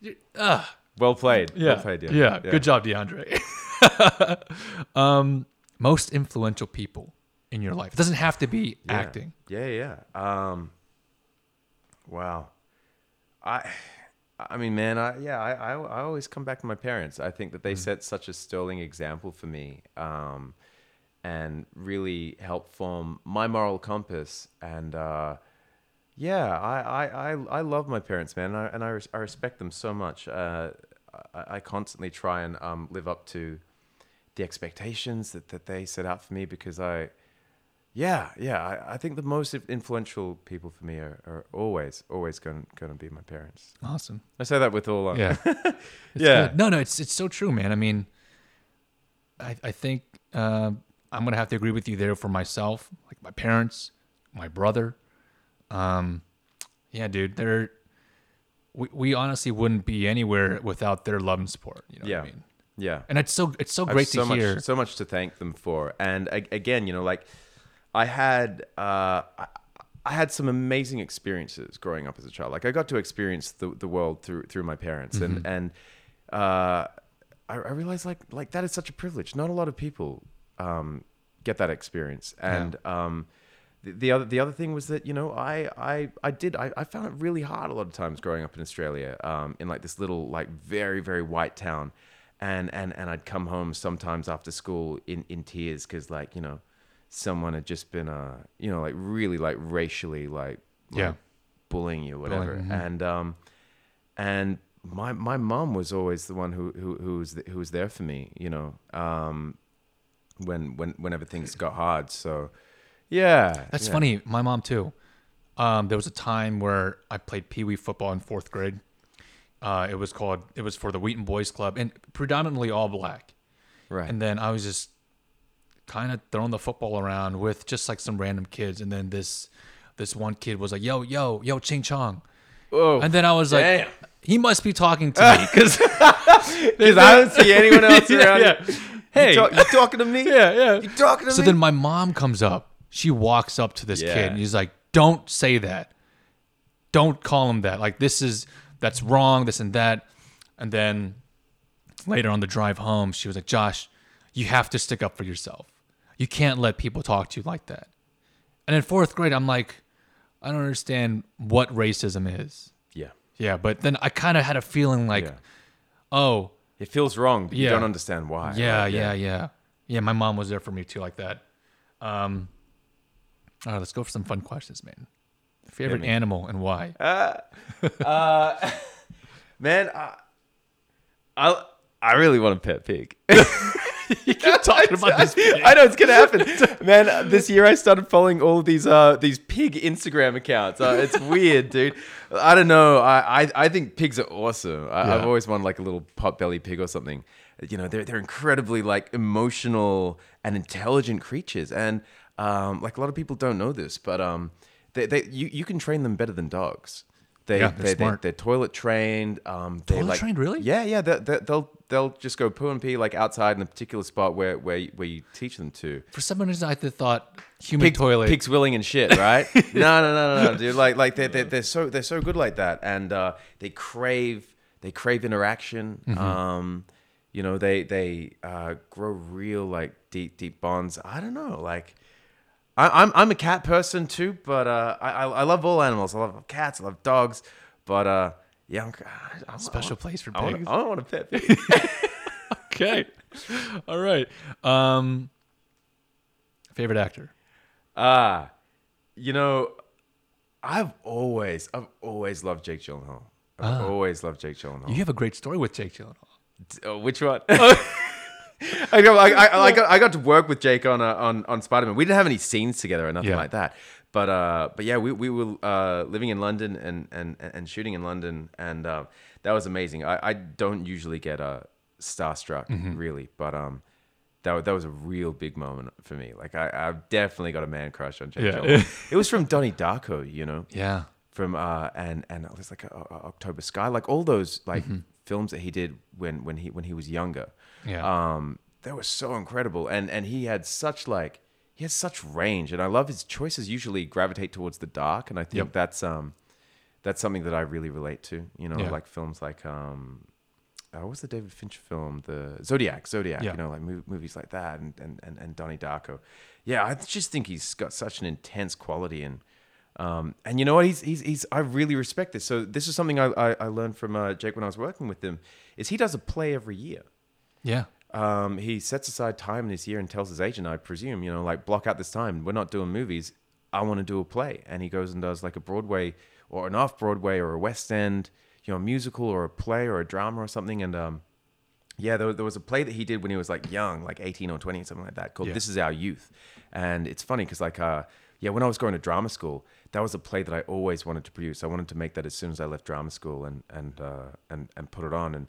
you- Uh, Well played. yeah. Well played. yeah. Good job, DeAndre. um, most influential people in your life. It doesn't have to be Yeah. acting. Yeah, yeah. Um, wow. I, I mean, man, I yeah, I, I, I always come back to my parents. I think that they set such a sterling example for me, um, and really helped form my moral compass. And uh, yeah, I, I, I, I love my parents, man, and I, and I, res- I respect them so much. Uh, I, I constantly try and um, live up to the expectations that, that they set out for me because I, yeah, yeah. I, I think the most influential people for me are, are always, always going going to be my parents. Awesome. I say that with all. Uh, Yeah. Yeah. good. No, no, it's it's so true, man. I mean, I I think uh, I'm gonna have to agree with you there for myself, like my parents, my brother. Um, yeah, dude, they're we, we honestly wouldn't be anywhere without their love and support. You know Yeah. what I mean? yeah. And it's so it's so great so to much, hear. so much to thank them for. And again, you know, like I had, uh, I, had some amazing experiences growing up as a child. Like I got to experience the, the world through through my parents, and and uh, I, I realized like like that is such a privilege. Not a lot of people um, get that experience, and um, the, the other the other thing was that you know I I I did I, I found it really hard a lot of times growing up in Australia, um, in like this little like very very white town, and and and I'd come home sometimes after school in in tears because like you know someone had just been uh you know like really like racially like, like Yeah. bullying you or whatever Bullying, mhm. and um and my my mom was always the one who who who was who was there for me you know um when when whenever things got hard so yeah That's yeah. funny. My mom too. Um, there was a time where I played pee wee football in fourth grade. Uh, it was called. It was for the Wheaton Boys Club, and predominantly all black. right And then I was just kind of throwing the football around with just like some random kids. And then this this one kid was like, "Yo, yo, yo, Ching Chong," oh and then I was like, "He must be talking to me because i don't see anyone else around yeah. Hey, you, talk, you talking to me yeah, yeah. you talking to So me So then my mom comes up. She walks up to this Yeah. kid and he's like, "Don't say that. Don't call him that. Like this is that's wrong. This and that." And then later on the drive home, she was like, "Josh, you have to stick up for yourself. You can't let people talk to you like that." And in fourth grade, I'm like, I don't understand what racism is. yeah Yeah, but then I kind of had a feeling like, Yeah. oh, It feels wrong, but you don't understand why. Yeah, Like, yeah, yeah, yeah. My mom was there for me too, like that. Um, all right, let's go for some fun questions, man. Favorite me. animal and why? Man, I, I, I really want a pet pig. you keep talking about this. pig. I know it's gonna happen, man. This year I started following all of these uh these pig Instagram accounts. Uh, it's weird, dude. I don't know. I I, I think pigs are awesome. I, I've Yeah. always wanted like a little potbelly pig or something. You know, they're they're incredibly like emotional and intelligent creatures, and um like a lot of people don't know this, but um they, they you you can train them better than dogs. They, Yeah, they're they, they, smart. they're toilet trained. Um, they Toilet like, trained, really? Yeah, yeah. They, they, they'll they'll just go poo and pee like outside in a particular spot where where you- where you teach them to. For some reason, I thought human Pig, toilet. pigs willing and shit, right? no, no, no, no, no, dude. Like like they they they're so they're so good like that, and uh, they crave they crave interaction. Mm-hmm. Um, you know, they they uh, grow real like deep deep bonds. I don't know, like. I, I'm I'm a cat person too, but uh, I I love all animals. I love cats. I love dogs, but uh, yeah, I'm, I, I, Special place for I want, pigs. I want a pet pig. Okay. All right. Um, favorite actor. Ah, you know, I've always, I've always loved Jake Gyllenhaal. I've always loved Jake Gyllenhaal. You have a great story with Jake Gyllenhaal. Oh, which one? I got, I, I, I got, I got to work with Jake on uh, on on Spider Man. We didn't have any scenes together or nothing Yeah. like that. But uh, but yeah, we, we were uh, living in London and, and, and shooting in London, and uh, that was amazing. I, I don't usually get uh, starstruck really, but um, that that was a real big moment for me. Like I, I've definitely got a man crush on Jake Yeah. It was from Donnie Darko, you know Yeah. from uh and and it was like uh, uh, October Sky, like all those like Mm-hmm. films that he did when when he when he was younger. Yeah. Um, they were so incredible, and and he had such like he has such range, and I love his choices. Usually gravitate towards the dark, and I think Yep. that's um that's something that I really relate to. You know, Yeah. like films like um. Uh, what was the David Fincher film? The Zodiac, Zodiac. Yeah. You know, like mov- movies like that, and, and and and Donnie Darko. Yeah, I just think he's got such an intense quality, and um, and you know what? He's, he's, he's, I really respect this. So this is something I, I, I learned from uh, Jake when I was working with him is he does a play every year. Yeah. Um, he sets aside time in this year and tells his agent, I presume, you know, like block out this time. We're not doing movies. I want to do a play. And he goes and does like a Broadway or an off Broadway or a West End, you know, musical or a play or a drama or something. And, um, yeah, there, there was a play that he did when he was like young, like 18 or 20, something like that, called Yeah. This Is Our Youth. And it's funny because, like, uh, yeah, when I was going to drama school, that was a play that I always wanted to produce. I wanted to make that as soon as I left drama school and and uh, and and put it on. And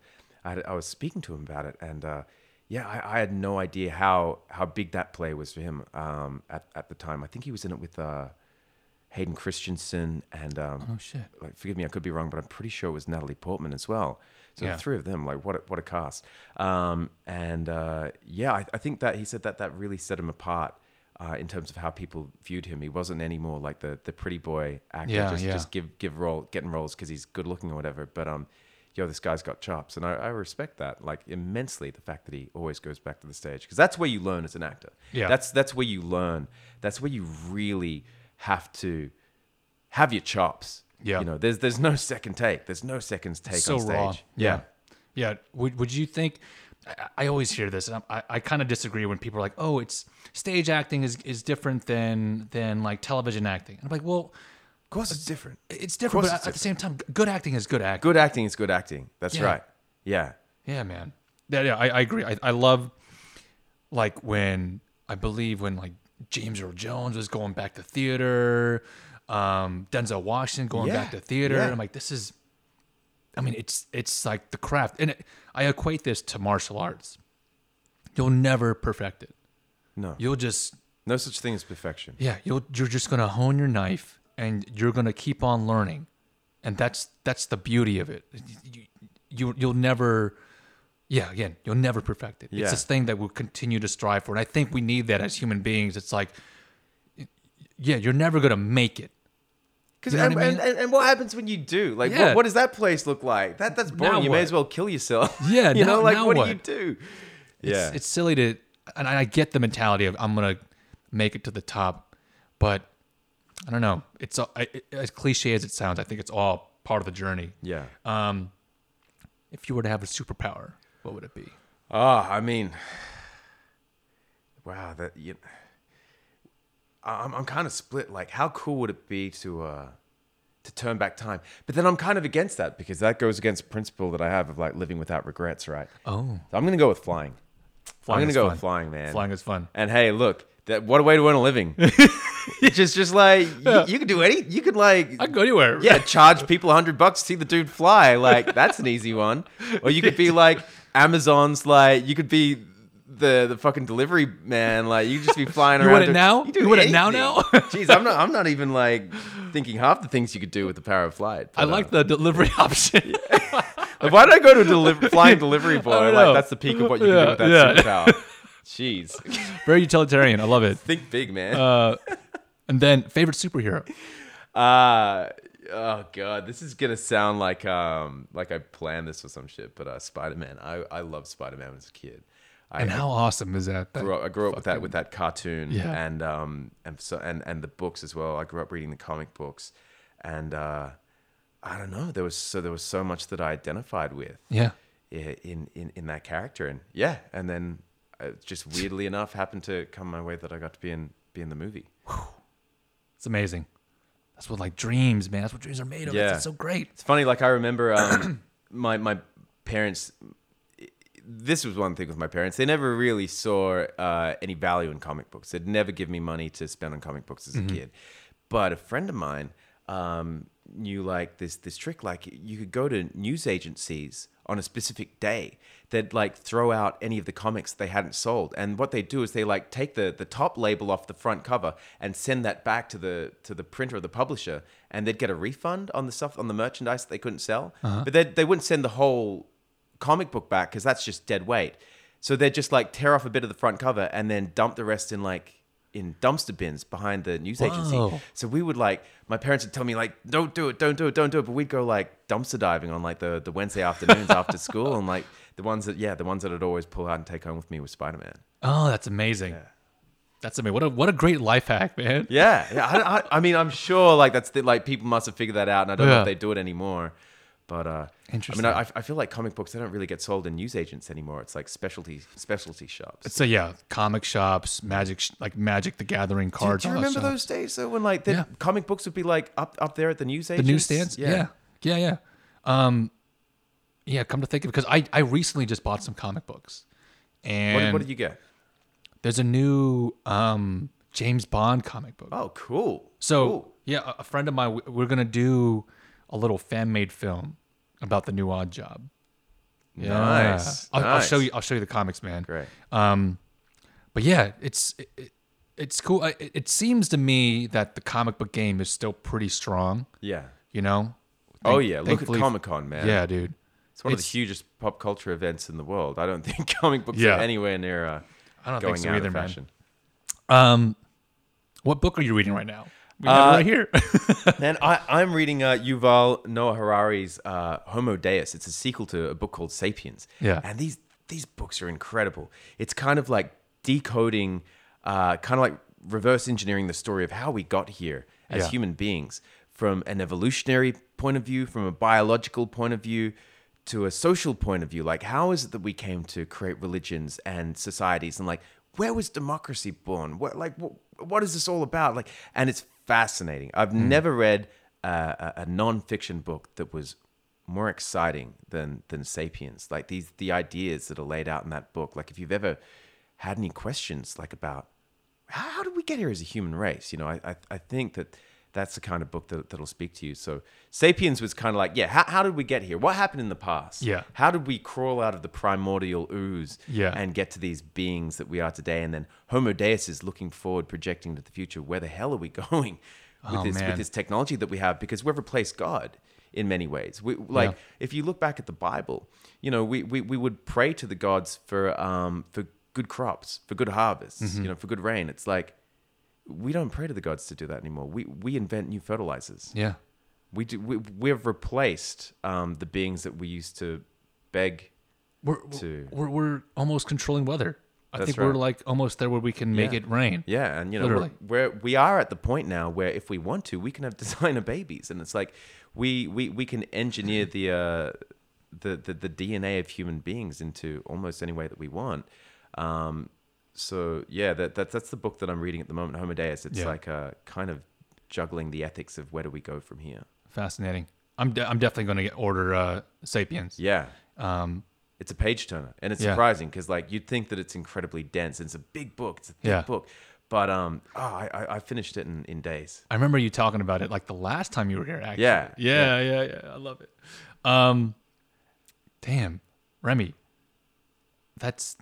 I, I was speaking to him about it, and uh, yeah, I, I had no idea how how big that play was for him um, at at the time. I think he was in it with uh, Hayden Christensen and um, Oh shit. like forgive me, I could be wrong, but I'm pretty sure it was Natalie Portman as well. So Yeah. the three of them, like what a, what a cast. Um, and uh, yeah, I, I think that he said that that really set him apart uh, in terms of how people viewed him. He wasn't anymore like the the pretty boy actor, Yeah, just yeah. just give give role getting roles because he's good looking or whatever. But um, yo, this guy's got chops, and I, I respect that like immensely. The fact that he always goes back to the stage because that's where you learn as an actor. Yeah. that's that's where you learn. That's where you really have to have your chops. Yeah. You know, there's there's no second take. There's no second take so on stage. raw. Yeah. Yeah. Would Would you think? I, I always hear this, and I, I kind of disagree when people are like, "Oh, it's stage acting is, is different than than like television acting." And I'm like, "Well, Of course, it's different. it's different, but it's at the same time, good acting is good acting." Good acting is good acting. That's Yeah. right. Yeah. Yeah, man. Yeah, yeah, I, I agree. I, I love like when I believe when like James Earl Jones was going back to theater, um, Denzel Washington going Yeah, back to theater. yeah. I'm like, this is. I mean, it's it's like the craft, and it, I equate this to martial arts. You'll never perfect it. No. You'll just No such thing as perfection. yeah, you'll you're just gonna hone your knife, and you're gonna keep on learning, and that's that's the beauty of it. You, you you'll never, yeah, again, you'll never perfect it. Yeah. It's this thing that we'll continue to strive for, and I think we need that as human beings. It's like, yeah, you're never gonna make it. Because You know and, what I mean? and, and, what happens when you do? Like, Yeah. what, what does that place look like? That that's boring. Now you may as well kill yourself. Yeah, you now- know, like what, what? do you do? It's, yeah. it's silly to, and I get the mentality of I'm gonna make it to the top, but I don't know. It's all- I, it- as cliche as it sounds. I think it's all part of the journey. yeah. Um, if you were to have a superpower, what would it be? Oh, I mean, wow, that you. I'm I'm kind of split. Like, how cool would it be to uh, to turn back time? But then I'm kind of against that because that goes against the principle that I have of like living without regrets, right? Oh, So I'm gonna go with flying. flying I'm gonna go fun. with flying, man. Flying is fun. And hey, look, that what a way to earn a living. just just like you, you could do any. You could like I go anywhere. yeah, charge people a hundred bucks to see the dude fly. Like that's an easy one. Or you could be like Amazon's. Like you could be the the fucking delivery man. Like you just be flying around. You around. want it doing- now? do You want it now, now? Jeez, I'm not. I'm not even like thinking half the things you could do with the power of flight. I like uh, the delivery option. like, why did I go to a deli- flying delivery boy? Like that's the peak of what you can Yeah, do with that yeah. superpower. Jeez, Very utilitarian. I love it. think big, man. Uh, and then favorite superhero. Uh oh god, this is gonna sound like um like I planned this or some shit, but uh Spider Man. I, I loved Spider Man as a kid. I, And how awesome is that? I grew up, I grew up with that with that cartoon Yeah. and um and so and and the books as well. I grew up reading the comic books, and uh I don't know. There was so there was so much that I identified with yeah. in in in that character, and yeah, and then uh, just weirdly enough happened to come my way that I got to be in be in the movie. It's amazing. That's what like dreams, man. That's what dreams are made of. Yeah. It's so great. It's funny, like I remember um, my my parents. This was one thing with my parents; they never really saw uh, any value in comic books. They'd never give me money to spend on comic books as a kid. But a friend of mine um, knew like this this trick. Like you could go to news agencies on a specific day that like throw out any of the comics they hadn't sold. And what they do is they like take the the top label off the front cover and send that back to the to the printer or the publisher and they'd get a refund on the stuff on the merchandise that they couldn't sell. Uh-huh. But they they wouldn't send the whole comic book back because that's just dead weight. So they'd just like tear off a bit of the front cover and then dump the rest in like in dumpster bins behind the news agency Whoa. so we would like my parents would tell me like don't do it don't do it don't do it but we'd go like dumpster diving on like the the wednesday afternoons after school and like the ones that yeah the ones that i'd always pull out and take home with me was spider-man Oh, that's amazing. That's amazing. What a what a great life hack, man. yeah yeah i, I, I mean i'm sure like that's the, like people must have figured that out and i don't know if they do it anymore but uh Interesting. i mean I, I feel like comic books they don't really get sold in newsagents anymore it's like specialty specialty shops So yeah, comic shops, magic, sh- like Magic the Gathering cards. do you remember those days though when like the Yeah. comic books would be like up up there at the news the newsstands? Yeah. yeah, yeah, Um, yeah. Come to think of it, because I I recently just bought some comic books, what, and did- what did you get there's a new um James Bond comic book. oh cool So Cool. yeah, a- a friend of mine, we- we're gonna do a little fan made film about the new Oddjob. Yeah. Nice, I'll, I'll show you. I'll show you the comics, man. great Um, but yeah, it's it, it- it's cool. It, it seems to me that the comic book game is still pretty strong. yeah You know. Oh yeah, look at Comic Con, man. Yeah, dude. it's one of the hugest pop culture events in the world. I don't think comic books Yeah. are anywhere near uh, I don't going think so out either, of man. fashion. Um, what book are you reading right now? We have Uh, it right here. Man, I, I'm reading uh, Yuval Noah Harari's uh, Homo Deus. It's a sequel to a book called Sapiens. Yeah. And these these books are incredible. It's kind of like decoding, uh, kind of like reverse engineering the story of how we got here as Yeah. human beings from an evolutionary point of view, from a biological point of view, to a social point of view. Like, how is it that we came to create religions and societies? And like, where was democracy born? What like what, what is this all about? Like, and it's fascinating. I've never read uh, a, a non-fiction book that was more exciting than than Sapiens. Like these the ideas that are laid out in that book. Like, if you've ever had any questions like about how, how did we get here as a human race? You know, I I, I think that that's the kind of book that, that'll speak to you. So Sapiens was kind of like, yeah, how, how did we get here? What happened in the past? Yeah. How did we crawl out of the primordial ooze Yeah. and get to these beings that we are today? And then Homo Deus is looking forward, projecting to the future. Where the hell are we going with Oh, this man. with this technology that we have? Because we've replaced God in many ways. We like Yeah. if you look back at the Bible, you know, we, we, we would pray to the gods for um for good crops, for good harvests, Mm-hmm. you know, for good rain. It's like we don't pray to the gods to do that anymore. We we invent new fertilizers. yeah. We do we we've replaced um, the beings that we used to beg. We're, To- we're we're almost controlling weather. I That's think we're like almost there where we can make Yeah. it rain. Yeah, and you know Literally. we're, we're we are at the point now where if we want to, we can have designer babies, and it's like we we we can engineer the uh, the, the the DNA of human beings into almost any way that we want. Um, so yeah, that, that that's the book that I'm reading at the moment, Homo Deus. It's Yeah. like a kind of juggling the ethics of where do we go from here. Fascinating. I'm de- I'm definitely going to order uh, Sapiens. Yeah, Um, it's a page turner, and it's Yeah. surprising because like you'd think that it's incredibly dense. And it's a big book. It's a thick Yeah. book, but um, oh, I, I finished it in, in days. I remember you talking about it like the last time you were here. Actually. Yeah, Yeah. Yeah. Yeah. I love it. Um, damn, Remy. That's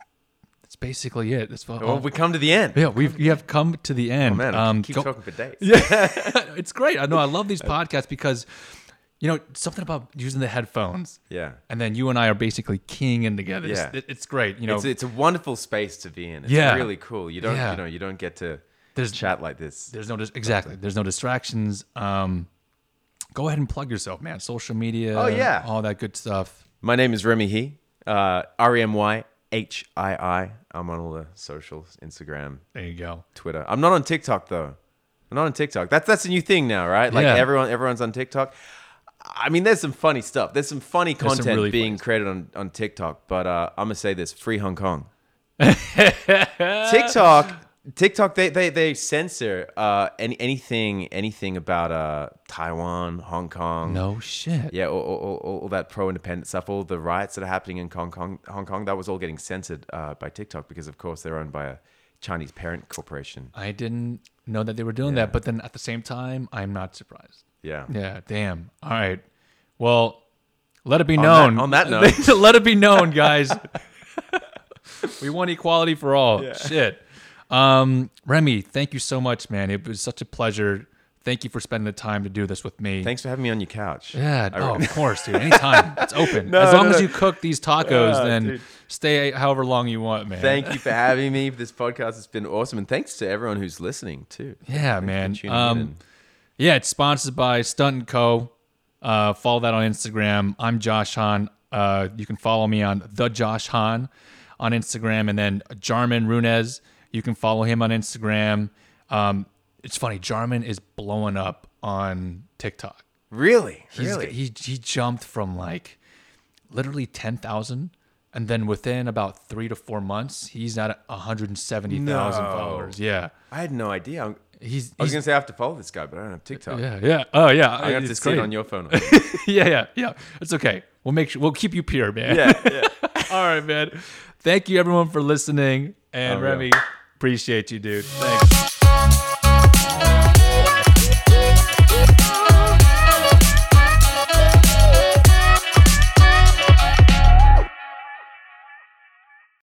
that's basically it. That's Well, we come to the end. yeah, we've we have come to the end. Oh man, I um, keep go- talking for days. Yeah, it's great. I know. I love these podcasts because, you know, something about using the headphones, Yeah. and then you and I are basically keying in together. It's- Yeah. it- it's great. You know, it's, it's a wonderful space to be in. It's Yeah. really cool. You don't Yeah. you know you don't get to There's- chat like this. there's no dis- exactly. There's no distractions. Um, go ahead and plug yourself, man. Social media. Oh, yeah. all that good stuff. My name is Remy Hii. Uh, R E M Y H I I. I'm on all the socials, Instagram, There you go. Twitter. I'm not on TikTok though. I'm not on TikTok. That's that's a new thing now, right? Like Yeah. everyone everyone's on TikTok. I mean, there's some funny stuff. There's some funny some content really being funny created on, on TikTok, but uh, I'm gonna say this: free Hong Kong. TikTok, TikTok, they they they censor uh, any anything anything about uh, Taiwan, Hong Kong. No shit. Yeah, all, all, all, all that pro-independent stuff, all the riots that are happening in Hong Kong, Hong Kong, that was all getting censored uh, by TikTok because, of course, they're owned by a Chinese parent corporation. I didn't know that they were doing that, but then at the same time, I'm not surprised. Yeah. Yeah, damn. All right. Well, let it be that- known. on that note. let it be known, guys. we want equality for all. Shit. Um, Remy, thank you so much, man. It was such a pleasure. Thank you for spending the time to do this with me. Thanks for having me on your couch. Yeah, I oh, really- of course, dude. Anytime. It's open. No, as long no, as no. you cook these tacos, Ah, then dude. stay however long you want, man. Thank you for having me. This podcast has been awesome. And thanks to everyone who's listening, too. Yeah, Thanks man. Um, and- Yeah, it's sponsored by Stunt Co. Uh, follow that on Instagram. I'm Josh Han. Uh, you can follow me on the Josh Han on Instagram, and then Jarmin Runes. You can follow him on Instagram. Um, it's funny, Jarmin is blowing up on TikTok. Really? He's, really? He he jumped from like literally ten thousand, and then within about three to four months, he's at hundred and seventy thousand No. followers. Yeah, I had no idea. I'm- he's, I was going to say I have to follow this guy, but I don't have TikTok. yeah yeah oh yeah. I have to see it on your phone. yeah, yeah, yeah. It's okay. We'll make sure we'll keep you pure, man. yeah, yeah. All right, man. Thank you everyone for listening. And Oh, yeah. Appreciate you, dude. Thanks.